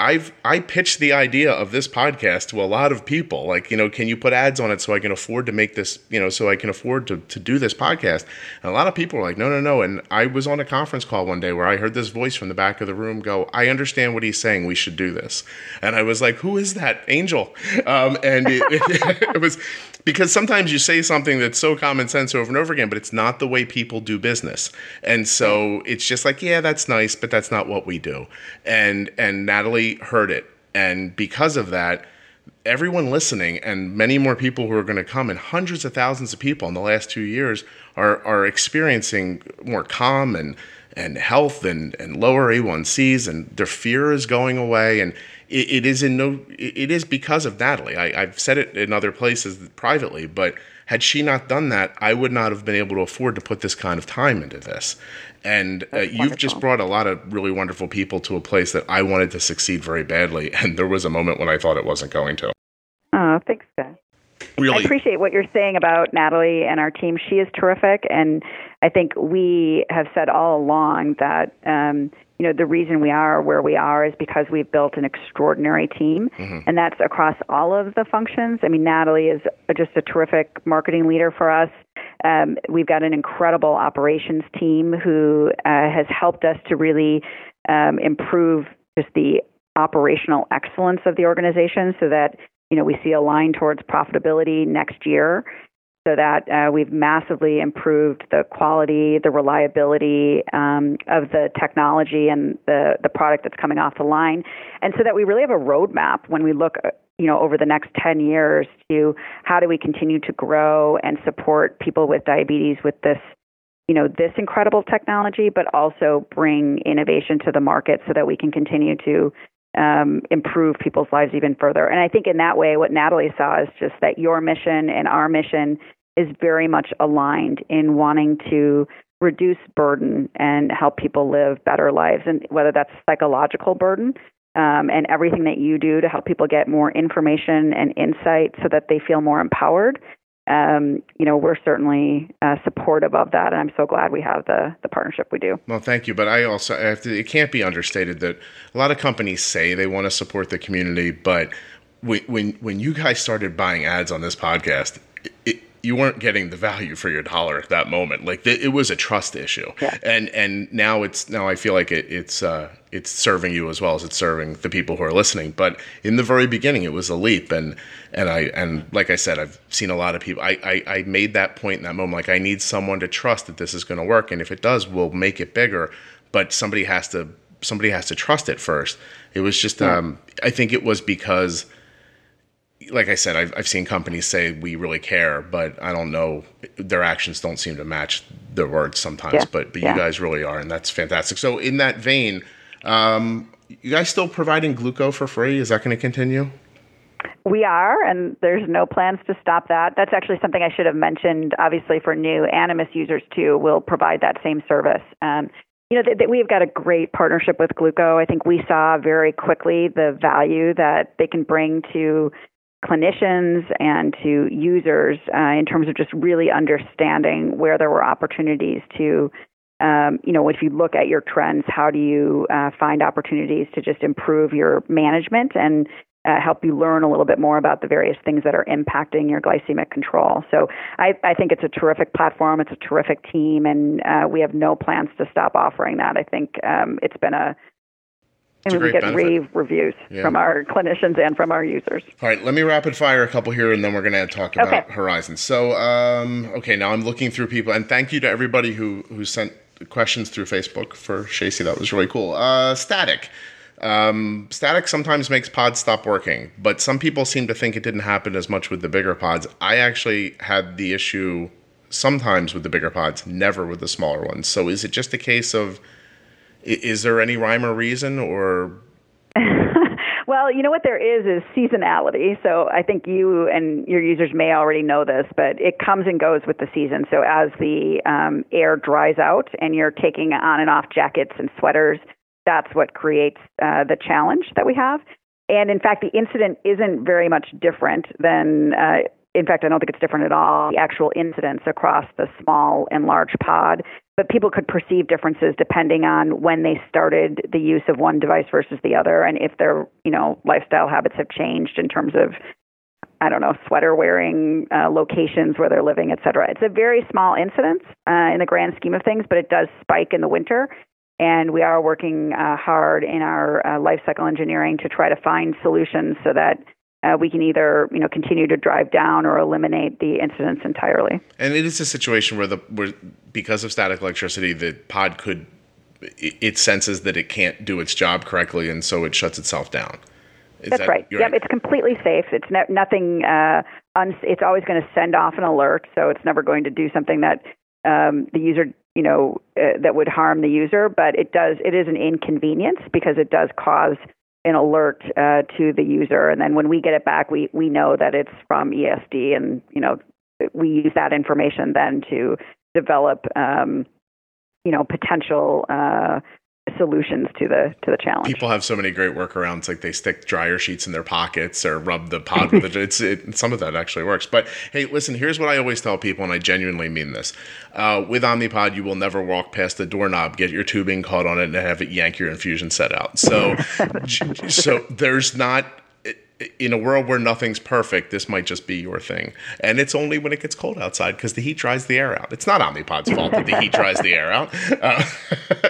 I've I pitched the idea of this podcast to a lot of people. Like, you know, can you put ads on it so I can afford to make this, you know, so I can afford to, to do this podcast? And a lot of people are like, no, no, no. And I was on a conference call one day where I heard this voice from the back of the room go, I understand what he's saying. We should do this. And I was like, who is that angel? Um, and it, it, *laughs* it was because sometimes you say something that's so common sense over and over again, but it's not the way people do business. And so it's just like, yeah, that's nice, but that's not what we do. And and Natalie heard it, and because of that, everyone listening and many more people who are going to come and hundreds of thousands of people in the last two years are are experiencing more calm and and health and, and lower A1Cs and their fear is going away and it, it is in no it is because of Natalie. I, I've said it in other places privately, but had she not done that, I would not have been able to afford to put this kind of time into this. And uh, you've just brought a lot of really wonderful people to a place that I wanted to succeed very badly. *laughs* And there was a moment when I thought it wasn't going to. Oh, thanks, guys. Really? I appreciate what you're saying about Natalie and our team. She is terrific, and I think we have said all along that um, you know the reason we are where we are is because we've built an extraordinary team, mm-hmm. and that's across all of the functions. I mean, Natalie is just a terrific marketing leader for us. Um, we've got an incredible operations team who uh, has helped us to really um, improve just the operational excellence of the organization so that you know we see a line towards profitability next year so that uh, we've massively improved the quality, the reliability um, of the technology and the, the product that's coming off the line. And so that we really have a roadmap when we look you know over the next 10 years to how do we continue to grow and support people with diabetes with this you know this incredible technology but also bring innovation to the market so that we can continue to um, improve people's lives even further. And I think in that way, what Natalie saw is just that your mission and our mission is very much aligned in wanting to reduce burden and help people live better lives, and whether that's psychological burden. Um, and everything that you do to help people get more information and insight so that they feel more empowered um, you know, we're certainly uh, supportive of that, and I'm so glad we have the the partnership we do. Well, thank you, but I also I to, it can't be understated that a lot of companies say they want to support the community, but when when when you guys started buying ads on this podcast, it, you weren't getting the value for your dollar at that moment. Like it was a trust issue, yeah. and and now it's now I feel like it, it's uh, it's serving you as well as it's serving the people who are listening. But in the very beginning, it was a leap, and and I and like I said, I've seen a lot of people. I I, I made that point in that moment. Like I need someone to trust that this is going to work, and if it does, we'll make it bigger. But somebody has to somebody has to trust it first. It was just yeah. um, I think it was because like I said, I've, I've seen companies say we really care, but I don't know. Their actions don't seem to match their words sometimes. Yeah. But but yeah. you guys really are, and that's fantastic. So in that vein, um, you guys still providing Glooko for free? Is that going to continue? We are, and there's no plans to stop that. That's actually something I should have mentioned. Obviously, for new Animas users too, we'll provide that same service. Um, you know, th- th- we've got a great partnership with Glooko. I think we saw very quickly the value that they can bring to clinicians and to users uh, in terms of just really understanding where there were opportunities to um, you know, if you look at your trends, how do you uh, find opportunities to just improve your management and uh, help you learn a little bit more about the various things that are impacting your glycemic control? So I, I think it's a terrific platform. It's a terrific team, and uh, we have no plans to stop offering that. I think um, it's been a and we get benefit. rave reviews yeah. from our clinicians and from our users. All right, let me rapid fire a couple here, and then we're going to talk about okay. Horizon. So, um, okay, now I'm looking through people, and thank you to everybody who who sent questions through Facebook for Shacey. That was really cool. Uh, static. Um, static sometimes makes pods stop working, but some people seem to think it didn't happen as much with the bigger pods. I actually had the issue sometimes with the bigger pods, never with the smaller ones. So is it just a case of is there any rhyme or reason or *laughs* Well, you know what there is is seasonality. So I think you and your users may already know this, but it comes and goes with the season. So as the um, air dries out and you're taking on and off jackets and sweaters, that's what creates uh, the challenge that we have. And in fact, the incident isn't very much different than. Uh, in fact, I don't think it's different at all. The actual incidents across the small and large pod but people could perceive differences depending on when they started the use of one device versus the other and if their you know lifestyle habits have changed in terms of I don't know, sweater wearing uh, locations where they're living, et cetera. It's a very small incidence uh, in the grand scheme of things, but it does spike in the winter. And we are working uh, hard in our uh, life cycle engineering to try to find solutions so that uh, we can either you know continue to drive down or eliminate the incidents entirely. And it is a situation where the where because of static electricity, the pod could it senses that it can't do its job correctly, and so it shuts itself down. Is That's that, right. Yep, right. it's completely safe. It's no, nothing. Uh, uns- it's always going to send off an alert, so it's never going to do something that um, the user, you know, uh, that would harm the user. But it does. It is an inconvenience because it does cause an alert uh, to the user, and then when we get it back, we we know that it's from ESD, and you know we use that information then to develop um, you know potential uh, solutions to the to the challenge. People have so many great workarounds, like they stick dryer sheets in their pockets or rub the pod with it. *laughs* It's it, some of that actually works. But hey, listen, here's what I always tell people, and I genuinely mean this: uh, with Omnipod, you will never walk past the doorknob, get your tubing caught on it, and have it yank your infusion set out. So, *laughs* so there's not in a world where nothing's perfect, this might just be your thing. And it's only when it gets cold outside because the heat dries the air out. It's not Omnipod's fault that the heat dries the air out. *laughs* Uh,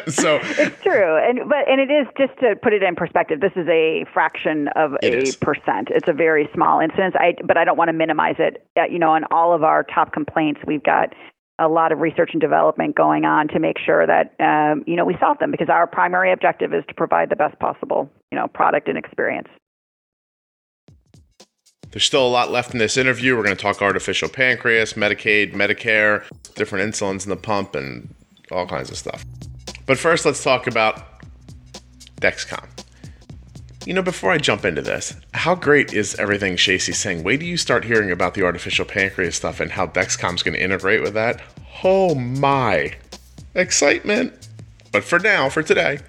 so it's true, and but and it is just to put it in perspective. This is a fraction of a is. percent. It's a very small incidence. I but I don't want to minimize it. Uh, you know, on all of our top complaints, we've got a lot of research and development going on to make sure that um, you know we solve them because our primary objective is to provide the best possible you know product and experience. There's still a lot left in this interview. We're going to talk artificial pancreas, Medicaid, Medicare, different insulins in the pump, and all kinds of stuff. But first, let's talk about Dexcom. You know, before I jump into this, how great is everything Shacey's saying? Wait till you start hearing about the artificial pancreas stuff and how Dexcom's going to integrate with that. Oh my excitement! But for now, for today,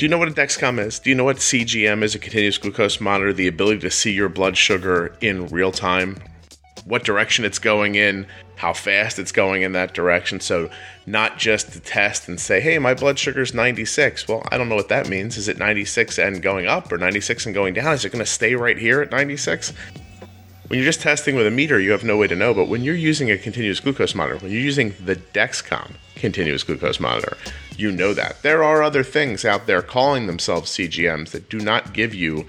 do you know what a Dexcom is? Do you know what CGM is, a continuous glucose monitor, the ability to see your blood sugar in real time, what direction it's going in, how fast it's going in that direction. So, not just to test and say, hey, my blood sugar is 96. Well, I don't know what that means. Is it 96 and going up or 96 and going down? Is it going to stay right here at 96? When you're just testing with a meter, you have no way to know. But when you're using a continuous glucose monitor, when you're using the Dexcom continuous glucose monitor, you know that. There are other things out there calling themselves CGMs that do not give you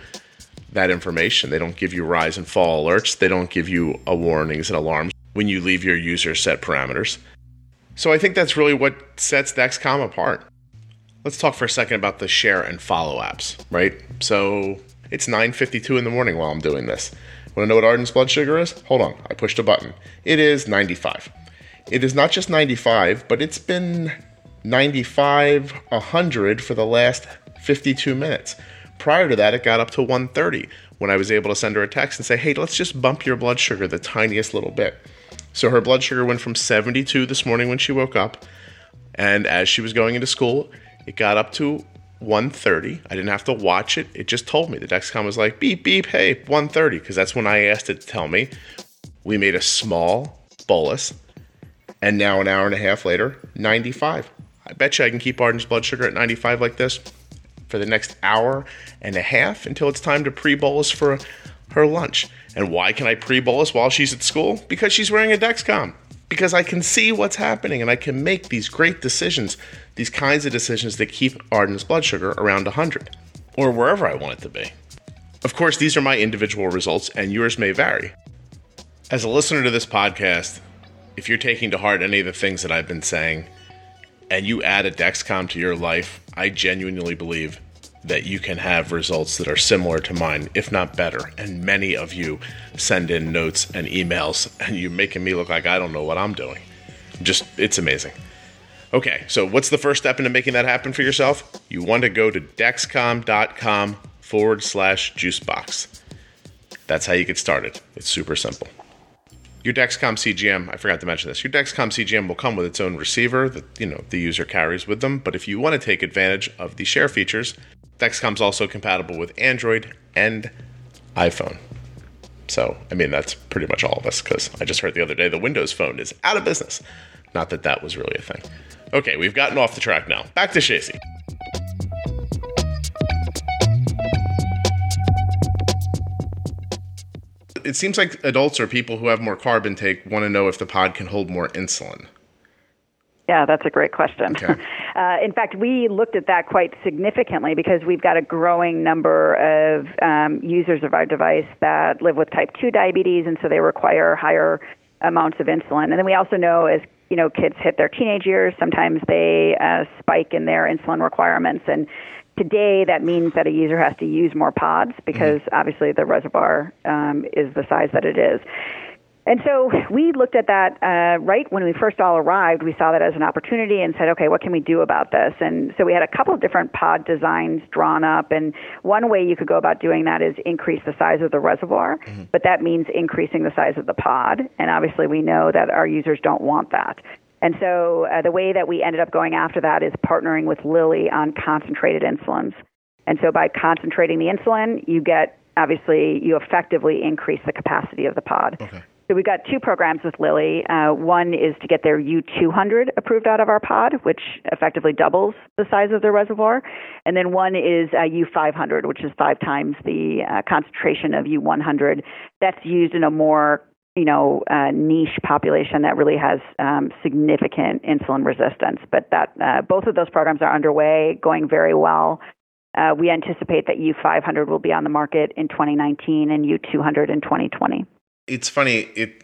that information. They don't give you rise and fall alerts, they don't give you a warnings and alarms when you leave your user set parameters. So I think that's really what sets Dexcom apart. Let's talk for a second about the share and follow apps, right? So it's 9:52 in the morning while I'm doing this. Want to know what Arden's blood sugar is? Hold on, I pushed a button. It is 95. It is not just 95, but it's been 95, 100 for the last 52 minutes. Prior to that, it got up to 130 when I was able to send her a text and say, hey, let's just bump your blood sugar the tiniest little bit. So her blood sugar went from 72 this morning when she woke up, and as she was going into school, it got up to 130. I didn't have to watch it. It just told me. The Dexcom was like, beep, beep, hey, 130, because that's when I asked it to tell me. We made a small bolus, and now an hour and a half later, 95. I bet you I can keep Arden's blood sugar at 95 like this for the next hour and a half until it's time to pre bolus for her lunch. And why can I pre bolus while she's at school? Because she's wearing a Dexcom. Because I can see what's happening and I can make these great decisions, these kinds of decisions that keep Arden's blood sugar around 100. or wherever I want it to be. Of course, these are my individual results, and yours may vary. As a listener to this podcast, if you're taking to heart any of the things that I've been saying, and you add a Dexcom to your life, I genuinely believe that you can have results that are similar to mine, if not better. And many of you send in notes and emails, and you're making me look like I don't know what I'm doing. Just, it's amazing. Okay, so what's the first step into making that happen for yourself? You want to go to dexcom.com forward slash juicebox. That's how you get started. It's super simple. Your Dexcom CGM, I forgot to mention this. Your Dexcom CGM will come with its own receiver that you know the user carries with them. But if you want to take advantage of the share features, Dexcom's also compatible with Android and iPhone. So, I mean, that's pretty much all of us because I just heard the other day the Windows phone is out of business. Not that that was really a thing. Okay, we've gotten off the track now. Back to Shacey. It seems like adults or people who have more carb intake want to know if the pod can hold more insulin. Yeah, that's a great question. Okay. *laughs* Uh, in fact, we looked at that quite significantly because we've got a growing number of um, users of our device that live with type 2 diabetes, and so they require higher amounts of insulin. And then we also know as you know kids hit their teenage years, sometimes they uh, spike in their insulin requirements. And today, that means that a user has to use more pods because mm-hmm. obviously the reservoir um, is the size that it is. And so we looked at that uh, right when we first all arrived. We saw that as an opportunity and said, okay, what can we do about this? And so we had a couple of different pod designs drawn up. And one way you could go about doing that is increase the size of the reservoir, mm-hmm. but that means increasing the size of the pod. And obviously, we know that our users don't want that. And so uh, the way that we ended up going after that is partnering with Lilly on concentrated insulins. And so by concentrating the insulin, you get obviously you effectively increase the capacity of the pod. Okay. So we've got two programs with Lilly. Uh, one is to get their U200 approved out of our pod, which effectively doubles the size of the reservoir, and then one is uh, U500, which is five times the uh, concentration of U100. That's used in a more you know, uh, niche population that really has um, significant insulin resistance. But that uh, both of those programs are underway, going very well. Uh, we anticipate that U500 will be on the market in 2019 and U200 in 2020 it's funny. It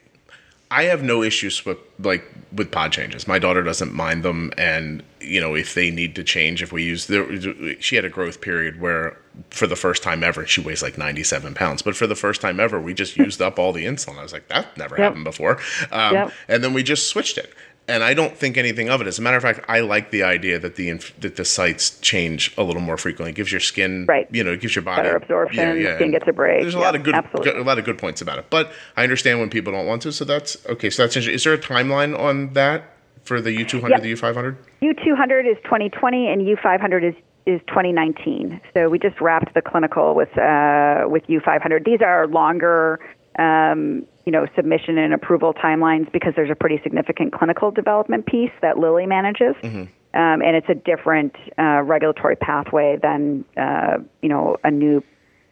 I have no issues with like with pod changes. My daughter doesn't mind them, and you know if they need to change, if we use the, she had a growth period where for the first time ever she weighs like ninety seven pounds, but for the first time ever we just used up all the insulin. I was like that never yep. happened before, um, yep. and then we just switched it and I don't think anything of it. As a matter of fact, I like the idea that the that the sites change a little more frequently. It gives your skin, right? You know, it gives your body better absorption. Yeah, yeah. Skin gets a break. There's a lot of good, good, a lot of good points about it. But I understand when people don't want to. So that's okay. So that's interesting. Is there a timeline on that for the U200, yep. the U500? U200 is 2020, and U500 is is 2019. So we just wrapped the clinical with uh, with U500. These are longer. Um, you know, submission and approval timelines because there's a pretty significant clinical development piece that Lilly manages. Mm-hmm. Um, and it's a different uh, regulatory pathway than, uh, you know, a new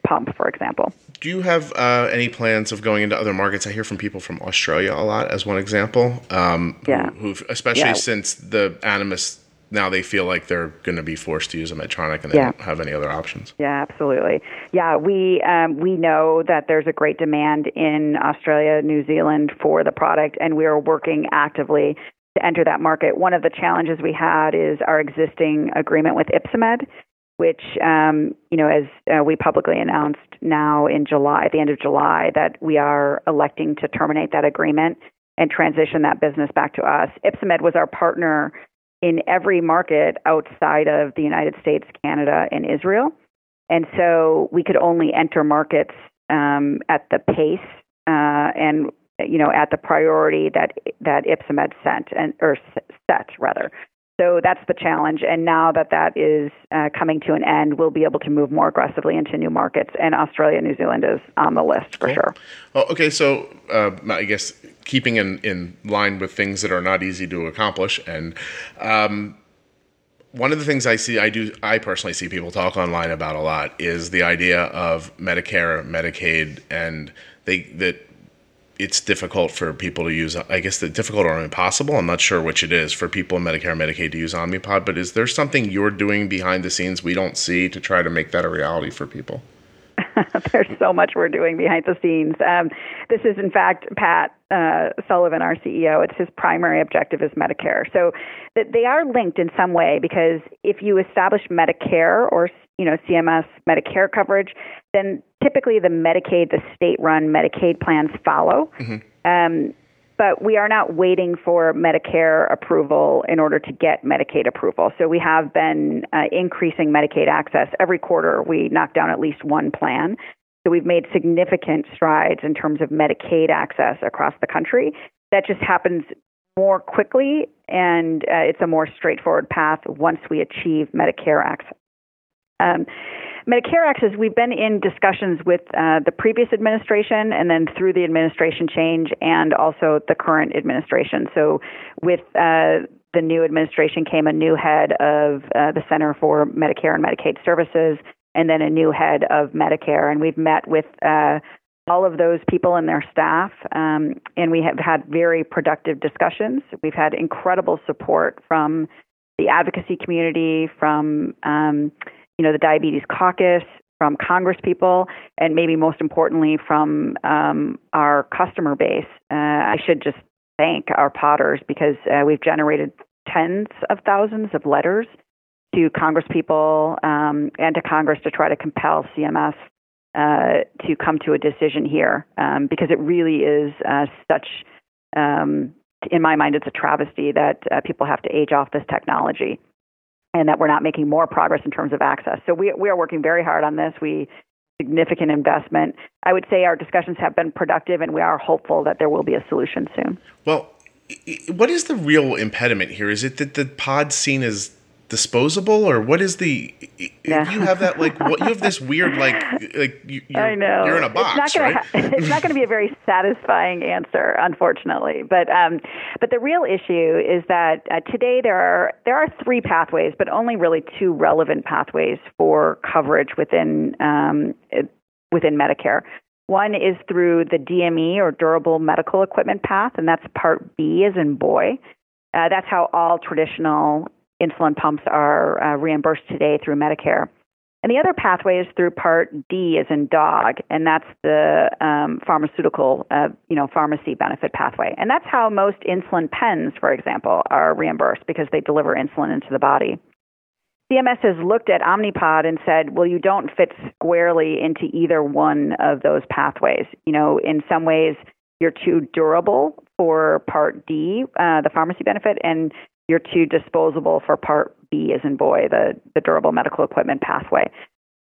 pump, for example. Do you have uh, any plans of going into other markets? I hear from people from Australia a lot, as one example. Um, yeah. Who, especially yeah. since the Animas now they feel like they're going to be forced to use a Medtronic and they yeah. don't have any other options. Yeah, absolutely. Yeah, we um, we know that there's a great demand in Australia, New Zealand for the product, and we are working actively to enter that market. One of the challenges we had is our existing agreement with Ypsomed, which um, you know, as uh, we publicly announced now in July, at the end of July, that we are electing to terminate that agreement and transition that business back to us. Ypsomed was our partner in every market outside of the United States, Canada, and Israel. And so we could only enter markets um, at the pace uh, and you know at the priority that that Ypsomed sent and or set rather. So that's the challenge. And now that that is uh, coming to an end, we'll be able to move more aggressively into new markets. And Australia, New Zealand is on the list for cool. sure. Well, okay, so uh, I guess keeping in, in line with things that are not easy to accomplish. And um, one of the things I see, I do, I personally see people talk online about a lot is the idea of Medicare, Medicaid, and they that it's difficult for people to use. I guess the difficult or impossible. I'm not sure which it is for people in Medicare and Medicaid to use Omnipod. But is there something you're doing behind the scenes we don't see to try to make that a reality for people? *laughs* There's so much we're doing behind the scenes. Um, this is, in fact, Pat uh, Sullivan, our CEO. It's his primary objective is Medicare. So that they are linked in some way because if you establish Medicare or you know CMS Medicare coverage, then typically the Medicaid, the state-run Medicaid plans follow. Mm-hmm. Um, but we are not waiting for Medicare approval in order to get Medicaid approval. So we have been uh, increasing Medicaid access every quarter. We knock down at least one plan. So we've made significant strides in terms of Medicaid access across the country. That just happens more quickly, and uh, it's a more straightforward path once we achieve Medicare access. Um, Medicare access, we've been in discussions with uh, the previous administration and then through the administration change and also the current administration. So, with uh, the new administration came a new head of uh, the Center for Medicare and Medicaid Services and then a new head of Medicare. And we've met with uh, all of those people and their staff, um, and we have had very productive discussions. We've had incredible support from the advocacy community, from um, you know, the Diabetes Caucus, from Congress people, and maybe most importantly from um, our customer base. Uh, I should just thank our podders because uh, we've generated tens of thousands of letters to Congress people um, and to Congress to try to compel CMS uh, to come to a decision here um, because it really is uh, such, um, in my mind, it's a travesty that uh, people have to age off this technology and that we're not making more progress in terms of access. So we we are working very hard on this. We significant investment. I would say our discussions have been productive, and we are hopeful that there will be a solution soon. Well, what is the real impediment here? Is it that the pod scene is disposable or what is the you have that like what you have this weird *laughs* like like you, are I know. you're in a box it's not gonna right? ha- it's not going to be a very *laughs* satisfying answer unfortunately but um but the real issue is that uh, today there are there are three pathways but only really two relevant pathways for coverage within um within Medicare one is through the DME or durable medical equipment path and that's part B as in boy uh, that's how all traditional insulin pumps are uh, reimbursed today through Medicare. And the other pathway is through Part D, as in dog, and that's the um, pharmaceutical, uh, you know, pharmacy benefit pathway. And that's how most insulin pens, for example, are reimbursed because they deliver insulin into the body. CMS has looked at Omnipod and said, well, you don't fit squarely into either one of those pathways. You know, in some ways, you're too durable for Part D, uh, the pharmacy benefit, and you're too disposable for Part B, as in boy, the, the durable medical equipment pathway.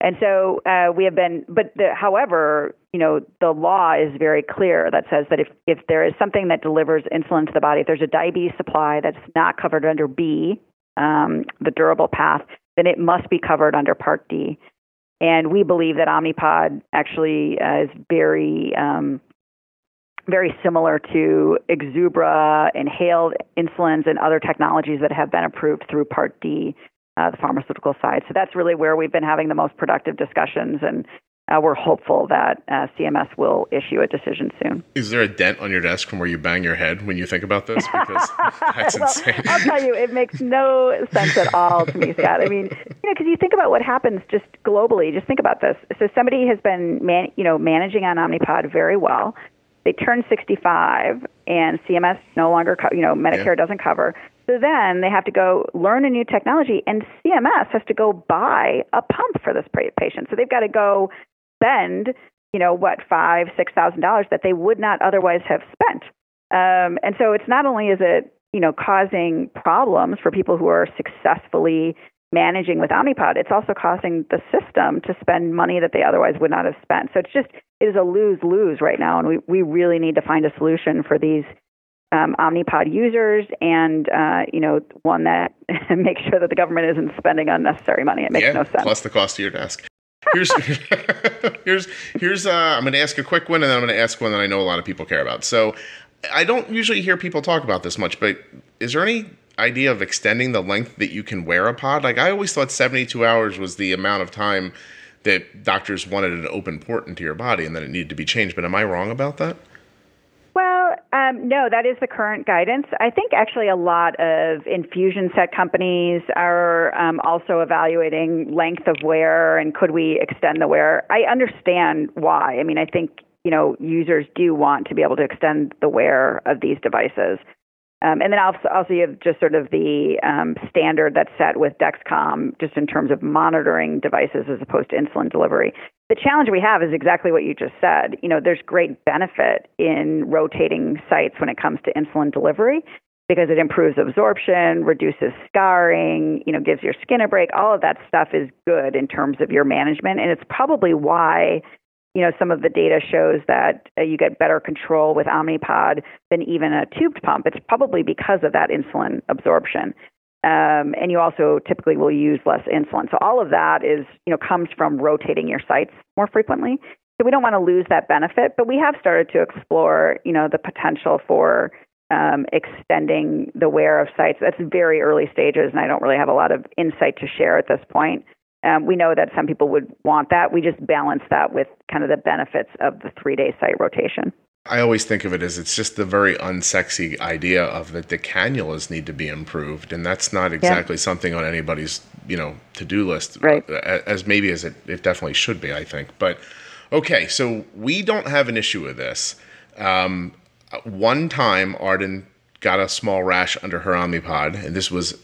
And so uh, we have been, but the, however, you know, the law is very clear that says that if, if there is something that delivers insulin to the body, if there's a diabetes supply that's not covered under B, um, the durable path, then it must be covered under Part D. And we believe that Omnipod actually uh, is very um, very similar to Exubera, inhaled insulins, and other technologies that have been approved through Part D, uh, the pharmaceutical side. So that's really where we've been having the most productive discussions, and uh, we're hopeful that uh, CMS will issue a decision soon. Is there a dent on your desk from where you bang your head when you think about this? Because *laughs* that's well, insane. I'll tell you, it makes no sense at all to me, Scott. I mean, you know, because you think about what happens just globally. Just think about this. So somebody has been, man, you know, managing on Omnipod very well they turn 65 and CMS no longer, co- you know, Medicare yeah. doesn't cover. So then they have to go learn a new technology, and CMS has to go buy a pump for this patient. So they've got to go spend, you know, what five, six thousand dollars that they would not otherwise have spent. Um, and so it's not only is it, you know, causing problems for people who are successfully managing with Omnipod, it's also causing the system to spend money that they otherwise would not have spent. So it's just it is a lose lose right now, and we we really need to find a solution for these um, Omnipod users, and uh, you know one that *laughs* makes sure that the government isn't spending unnecessary money. It makes yeah, no sense. Plus the cost of your desk. Here's *laughs* here's here's uh, I'm going to ask a quick one, and then I'm going to ask one that I know a lot of people care about. So I don't usually hear people talk about this much, but is there any idea of extending the length that you can wear a pod? Like I always thought 72 hours was the amount of time that doctors wanted an open port into your body and then it needed to be changed. But am I wrong about that? Well, um, no, that is the current guidance. I think actually a lot of infusion set companies are um, also evaluating length of wear and could we extend the wear. I understand why. I mean, I think you know users do want to be able to extend the wear of these devices. Um, and then also, also you have just sort of the um, standard that's set with Dexcom, just in terms of monitoring devices as opposed to insulin delivery. The challenge we have is exactly what you just said. You know, there's great benefit in rotating sites when it comes to insulin delivery because it improves absorption, reduces scarring, you know, gives your skin a break. All of that stuff is good in terms of your management, and it's probably why you know, some of the data shows that uh, you get better control with Omnipod than even a tubed pump. It's probably because of that insulin absorption. Um, and you also typically will use less insulin. So all of that is, you know, comes from rotating your sites more frequently. So we don't want to lose that benefit, but we have started to explore, you know, the potential for um, extending the wear of sites. That's very early stages, and I don't really have a lot of insight to share at this point. Um, we know that some people would want that. We just balance that with kind of the benefits of the three day site rotation. I always think of it as it's just the very unsexy idea of that the cannulas need to be improved, and that's not exactly yeah. something on anybody's you know to do list, right. as maybe as it, it definitely should be. I think, but okay, so we don't have an issue with this. Um, one time, Arden got a small rash under her Omnipod, and this was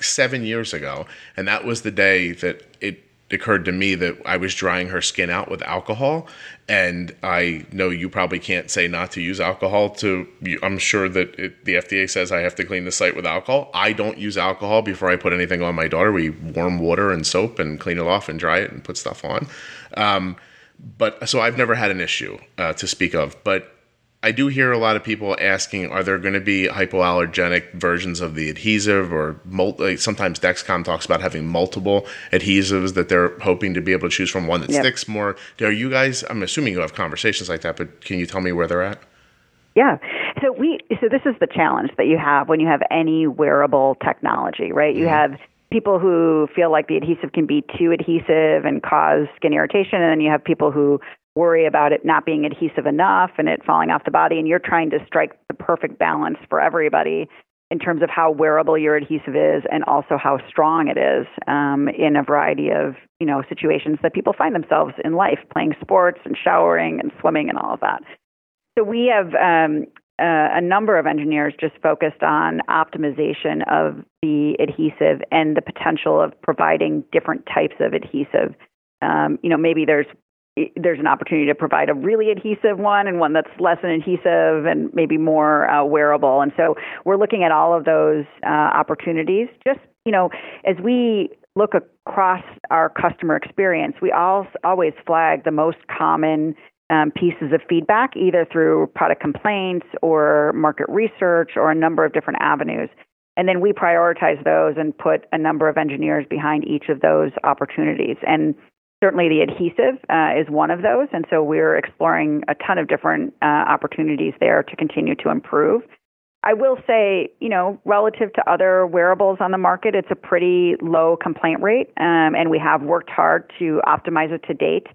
seven years ago, and that was the day that it occurred to me that I was drying her skin out with alcohol. And I know you probably can't say not to use alcohol. To I'm sure that it, the FDA says I have to clean the site with alcohol. I don't use alcohol before I put anything on my daughter. We warm water and soap and clean it off and dry it and put stuff on. Um, but so I've never had an issue uh, to speak of. But I do hear a lot of people asking, are there going to be hypoallergenic versions of the adhesive or multi, sometimes Dexcom talks about having multiple adhesives that they're hoping to be able to choose from one that yep. sticks more. Are you guys, I'm assuming you have conversations like that, but can you tell me where they're at? Yeah. So we so this is the challenge that you have when you have any wearable technology, right? You mm-hmm. have people who feel like the adhesive can be too adhesive and cause skin irritation and then you have people who worry about it not being adhesive enough and it falling off the body and you're trying to strike the perfect balance for everybody in terms of how wearable your adhesive is and also how strong it is um, in a variety of you know situations that people find themselves in life playing sports and showering and swimming and all of that. So we have um, uh, a number of engineers just focused on optimization of the adhesive and the potential of providing different types of adhesive. Um, you know, maybe there's there's an opportunity to provide a really adhesive one and one that's less adhesive and maybe more uh, wearable. And so we're looking at all of those uh, opportunities. Just you know, as we look across our customer experience, we all always flag the most common um, pieces of feedback, either through product complaints or market research or a number of different avenues. And then we prioritize those and put a number of engineers behind each of those opportunities. And certainly the adhesive uh, is one of those. And so we're exploring a ton of different uh, opportunities there to continue to improve. I will say, you know, relative to other wearables on the market, it's a pretty low complaint rate, um, and we have worked hard to optimize it to date.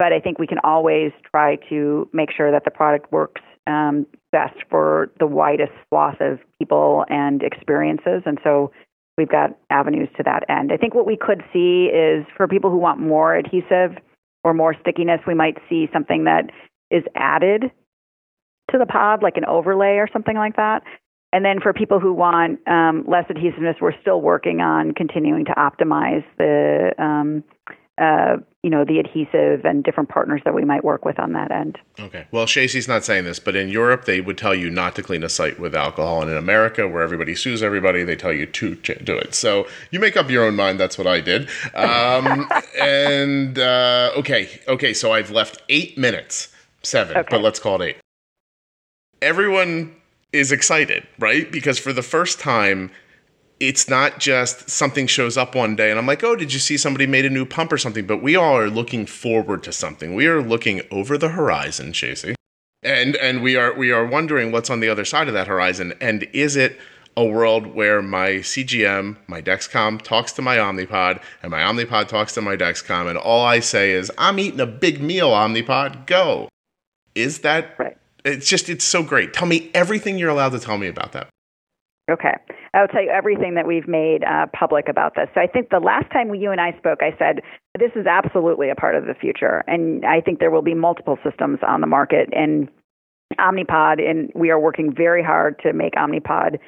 But I think we can always try to make sure that the product works um, best for the widest swath of people and experiences. And so we've got avenues to that end. I think what we could see is for people who want more adhesive or more stickiness, we might see something that is added to the pod, like an overlay or something like that. And then for people who want um, less adhesiveness, we're still working on continuing to optimize the um, uh, you know the adhesive and different partners that we might work with on that end. Okay. Well, Shacey's not saying this, but in Europe they would tell you not to clean a site with alcohol, and in America, where everybody sues everybody, they tell you to do it. So you make up your own mind. That's what I did. Um, *laughs* and uh, okay, okay. So I've left eight minutes, seven, okay. but let's call it eight. Everyone is excited, right? Because for the first time it's not just something shows up one day and I'm like, oh, did you see somebody made a new pump or something? But we all are looking forward to something. We are looking over the horizon, Shacey. And and we are we are wondering what's on the other side of that horizon. And is it a world where my CGM, my Dexcom talks to my Omnipod, and my Omnipod talks to my Dexcom, and all I say is, I'm eating a big meal, Omnipod, go. Is that right. It's just it's so great. Tell me everything you're allowed to tell me about that. Okay. I'll tell you everything that we've made uh, public about this. So I think the last time you and I spoke, I said this is absolutely a part of the future, and I think there will be multiple systems on the market. And Omnipod, and we are working very hard to make Omnipod,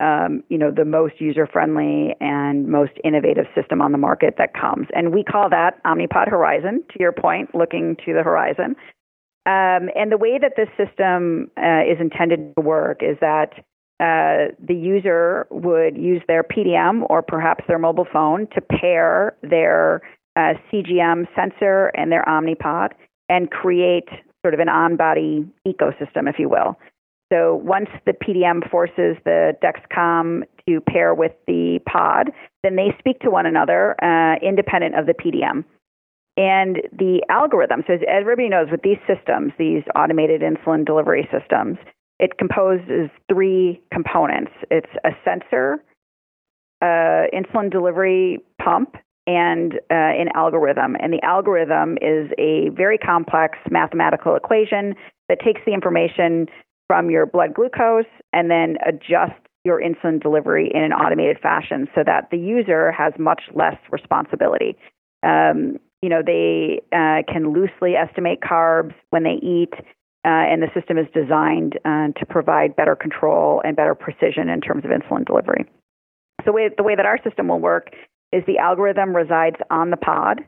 um, you know, the most user-friendly and most innovative system on the market that comes. And we call that Omnipod Horizon. To your point, looking to the horizon. Um, and the way that this system uh, is intended to work is that uh, the user would use their PDM or perhaps their mobile phone to pair their uh, CGM sensor and their Omnipod and create sort of an on body ecosystem, if you will. So once the PDM forces the Dexcom to pair with the pod, then they speak to one another uh, independent of the PDM. And the algorithm, so as everybody knows with these systems, these automated insulin delivery systems, it composes three components it's a sensor, uh, insulin delivery pump, and uh, an algorithm. And the algorithm is a very complex mathematical equation that takes the information from your blood glucose and then adjusts your insulin delivery in an automated fashion so that the user has much less responsibility. Um, you know, they uh, can loosely estimate carbs when they eat and the system is designed uh, to provide better control and better precision in terms of insulin delivery. So way, the way that our system will work is the algorithm resides on the pod,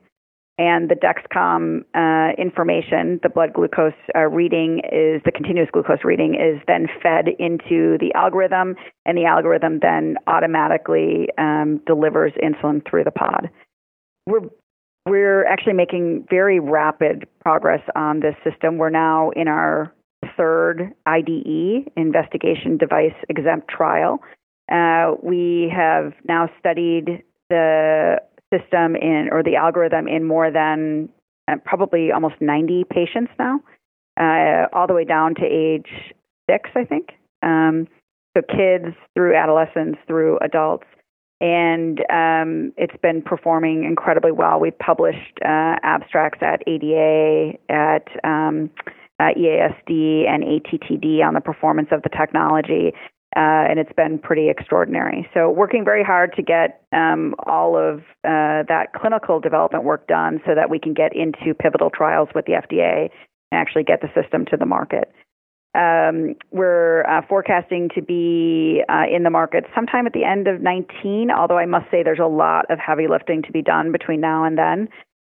and the Dexcom uh, information, the blood glucose uh, reading is the continuous glucose reading is then fed into the algorithm, and the algorithm then automatically um, delivers insulin through the pod. We're we're actually making very rapid progress on this system. We're now in our third IDE, Investigation Device Exempt Trial. Uh, we have now studied the system in, or the algorithm in more than uh, probably almost 90 patients now, uh, all the way down to age six, I think. Um, so kids through adolescents through adults and um, it's been performing incredibly well. We've published uh, abstracts at ADA, at um, EASD, and ATTD on the performance of the technology. Uh, and it's been pretty extraordinary. So, working very hard to get um, all of uh, that clinical development work done so that we can get into pivotal trials with the FDA and actually get the system to the market. Um, we're uh, forecasting to be uh, in the market sometime at the end of 19, although I must say there's a lot of heavy lifting to be done between now and then.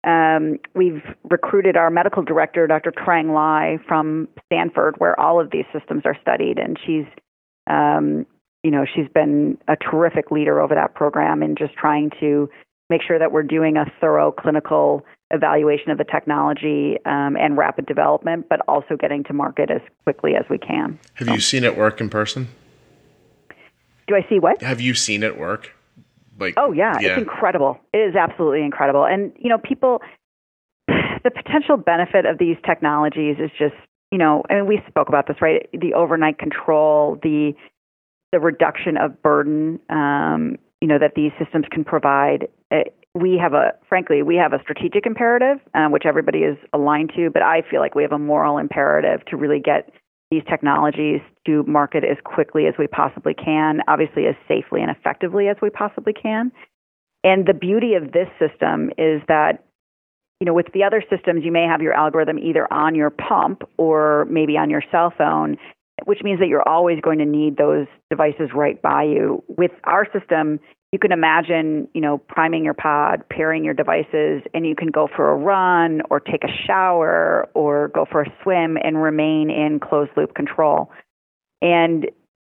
Um, we've recruited our medical director, Dr. Trang Ly, from Stanford, where all of these systems are studied, and she's, um, you know, she's been a terrific leader over that program in just trying to make sure that we're doing a thorough clinical evaluation of the technology um, and rapid development, but also getting to market as quickly as we can. Have so. you seen it work in person? Do I see what? Have you seen it work? Like, oh yeah, yeah, it's incredible. It is absolutely incredible. And you know, people, *sighs* the potential benefit of these technologies is just, you know, I mean, we spoke about this, right? The overnight control, the the reduction of burden, um, you know, that these systems can provide. It, we have a frankly we have a strategic imperative uh, which everybody is aligned to but i feel like we have a moral imperative to really get these technologies to market as quickly as we possibly can obviously as safely and effectively as we possibly can. And the beauty of this system is that you know with the other systems you may have your algorithm either on your pump or maybe on your cell phone which means that you're always going to need those devices right by you. With our system you can imagine, you know, priming your pod, pairing your devices, and you can go for a run or take a shower or go for a swim and remain in closed loop control. And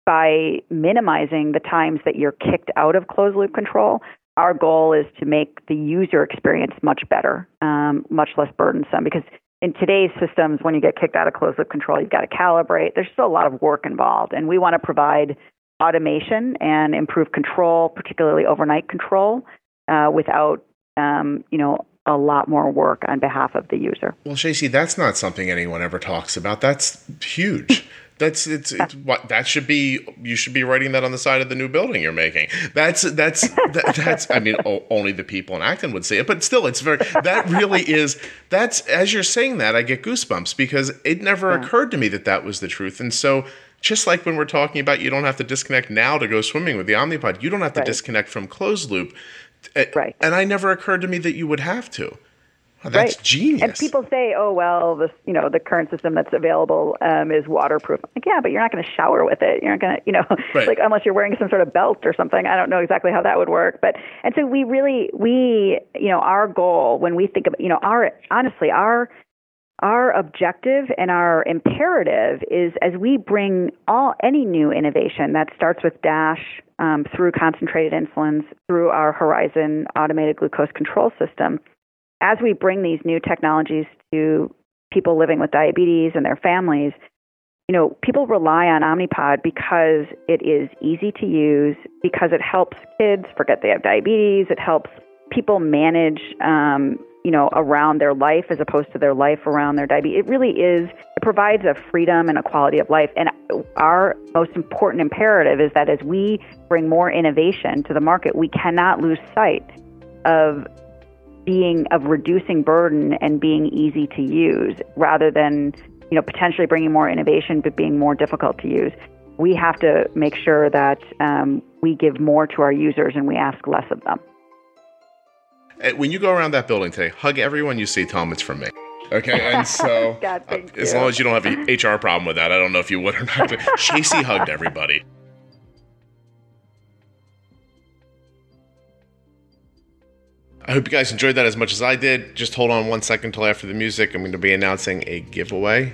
by minimizing the times that you're kicked out of closed loop control, our goal is to make the user experience much better, um, much less burdensome. Because in today's systems, when you get kicked out of closed loop control, you've got to calibrate. There's still a lot of work involved, and we want to provide automation and improve control, particularly overnight control, uh, without um, you know a lot more work on behalf of the user. Well, Shacey, that's not something anyone ever talks about. That's huge. *laughs* That's it's, it's what that should be. You should be writing that on the side of the new building you're making. That's that's *laughs* that, that's. I mean, o- only the people in Acton would say it, but still, it's very. That really *laughs* is. That's as you're saying that, I get goosebumps because it never yeah. occurred to me that that was the truth. And so, just like when we're talking about, you don't have to disconnect now to go swimming with the Omnipod. You don't have to right. disconnect from closed loop. Right. And I never occurred to me that you would have to. Oh, that's right. genius. And people say, "Oh well, this you know the current system that's available um, is waterproof." Like, yeah, but you're not going to shower with it. You're not going to, you know, *laughs* right. like unless you're wearing some sort of belt or something. I don't know exactly how that would work, but and so we really we you know our goal when we think of you know our honestly our our objective and our imperative is as we bring all any new innovation that starts with Dash um, through concentrated insulins through our Horizon automated glucose control system as we bring these new technologies to people living with diabetes and their families, you know, people rely on Omnipod because it is easy to use, because it helps kids forget they have diabetes, it helps people manage, um, you know, around their life as opposed to their life around their diabetes. It really is, it provides a freedom and a quality of life. And our most important imperative is that as we bring more innovation to the market, we cannot lose sight of being of reducing burden and being easy to use rather than you know potentially bringing more innovation but being more difficult to use we have to make sure that um, we give more to our users and we ask less of them when you go around that building today hug everyone you see Tom. it's from me Okay, and *laughs* so God, uh, as long as you don't have an HR problem with that, I don't know if you would or not. But *laughs* Shacey hugged everybody. I hope you guys enjoyed that as much as I did. Just hold on one second until after the music. I'm going to be announcing a giveaway.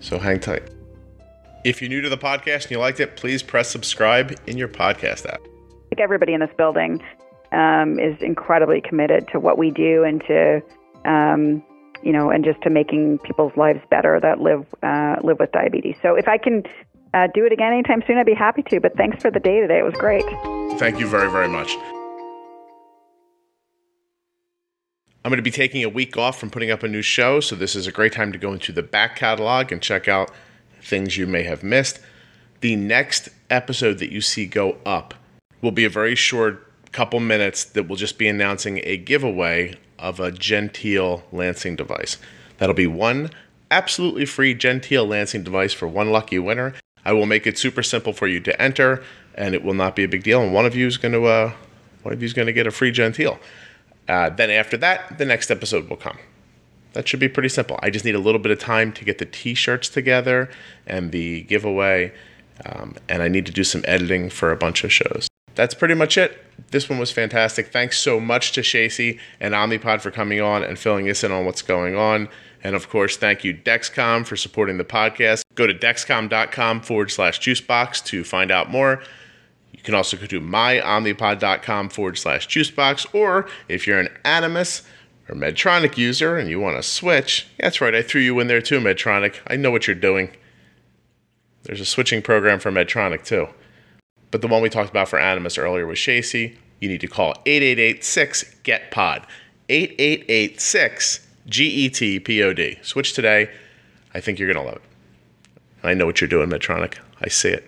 So hang tight. If you're new to the podcast and you liked it, please press subscribe in your podcast app. Think everybody in this building um, is incredibly committed to what we do and to, um, you know, and just to making people's lives better that live uh, live with diabetes. So if I can uh, do it again anytime soon, I'd be happy to. But thanks for the day today; it was great. Thank you very, very much. I'm going to be taking a week off from putting up a new show, so this is a great time to go into the back catalog and check out things you may have missed. The next episode that you see go up will be a very short couple minutes that we'll just be announcing a giveaway of a Genteel Lancing device. That'll be one absolutely free Genteel Lancing device for one lucky winner. I will make it super simple for you to enter, and it will not be a big deal. And one of you is going to uh, one of you is going to get a free Genteel. Uh, then after that, the next episode will come. That should be pretty simple. I just need a little bit of time to get the t-shirts together and the giveaway, um, and I need to do some editing for a bunch of shows. That's pretty much it. This one was fantastic. Thanks so much to Shacey and Omnipod for coming on and filling us in on what's going on. And of course, thank you, Dexcom, for supporting the podcast. Go to dexcom.com forward slash juicebox to find out more. You can also go to myomnipod.com forward slash juicebox, or if you're an Animas or Medtronic user and you want to switch, that's right, I threw you in there too, Medtronic. I know what you're doing. There's a switching program for Medtronic too. But the one we talked about for Animas earlier was Shacey. You need to call 8886 GET POD. 8886 G E T P O D. Switch today. I think you're going to love it. I know what you're doing, Medtronic. I see it.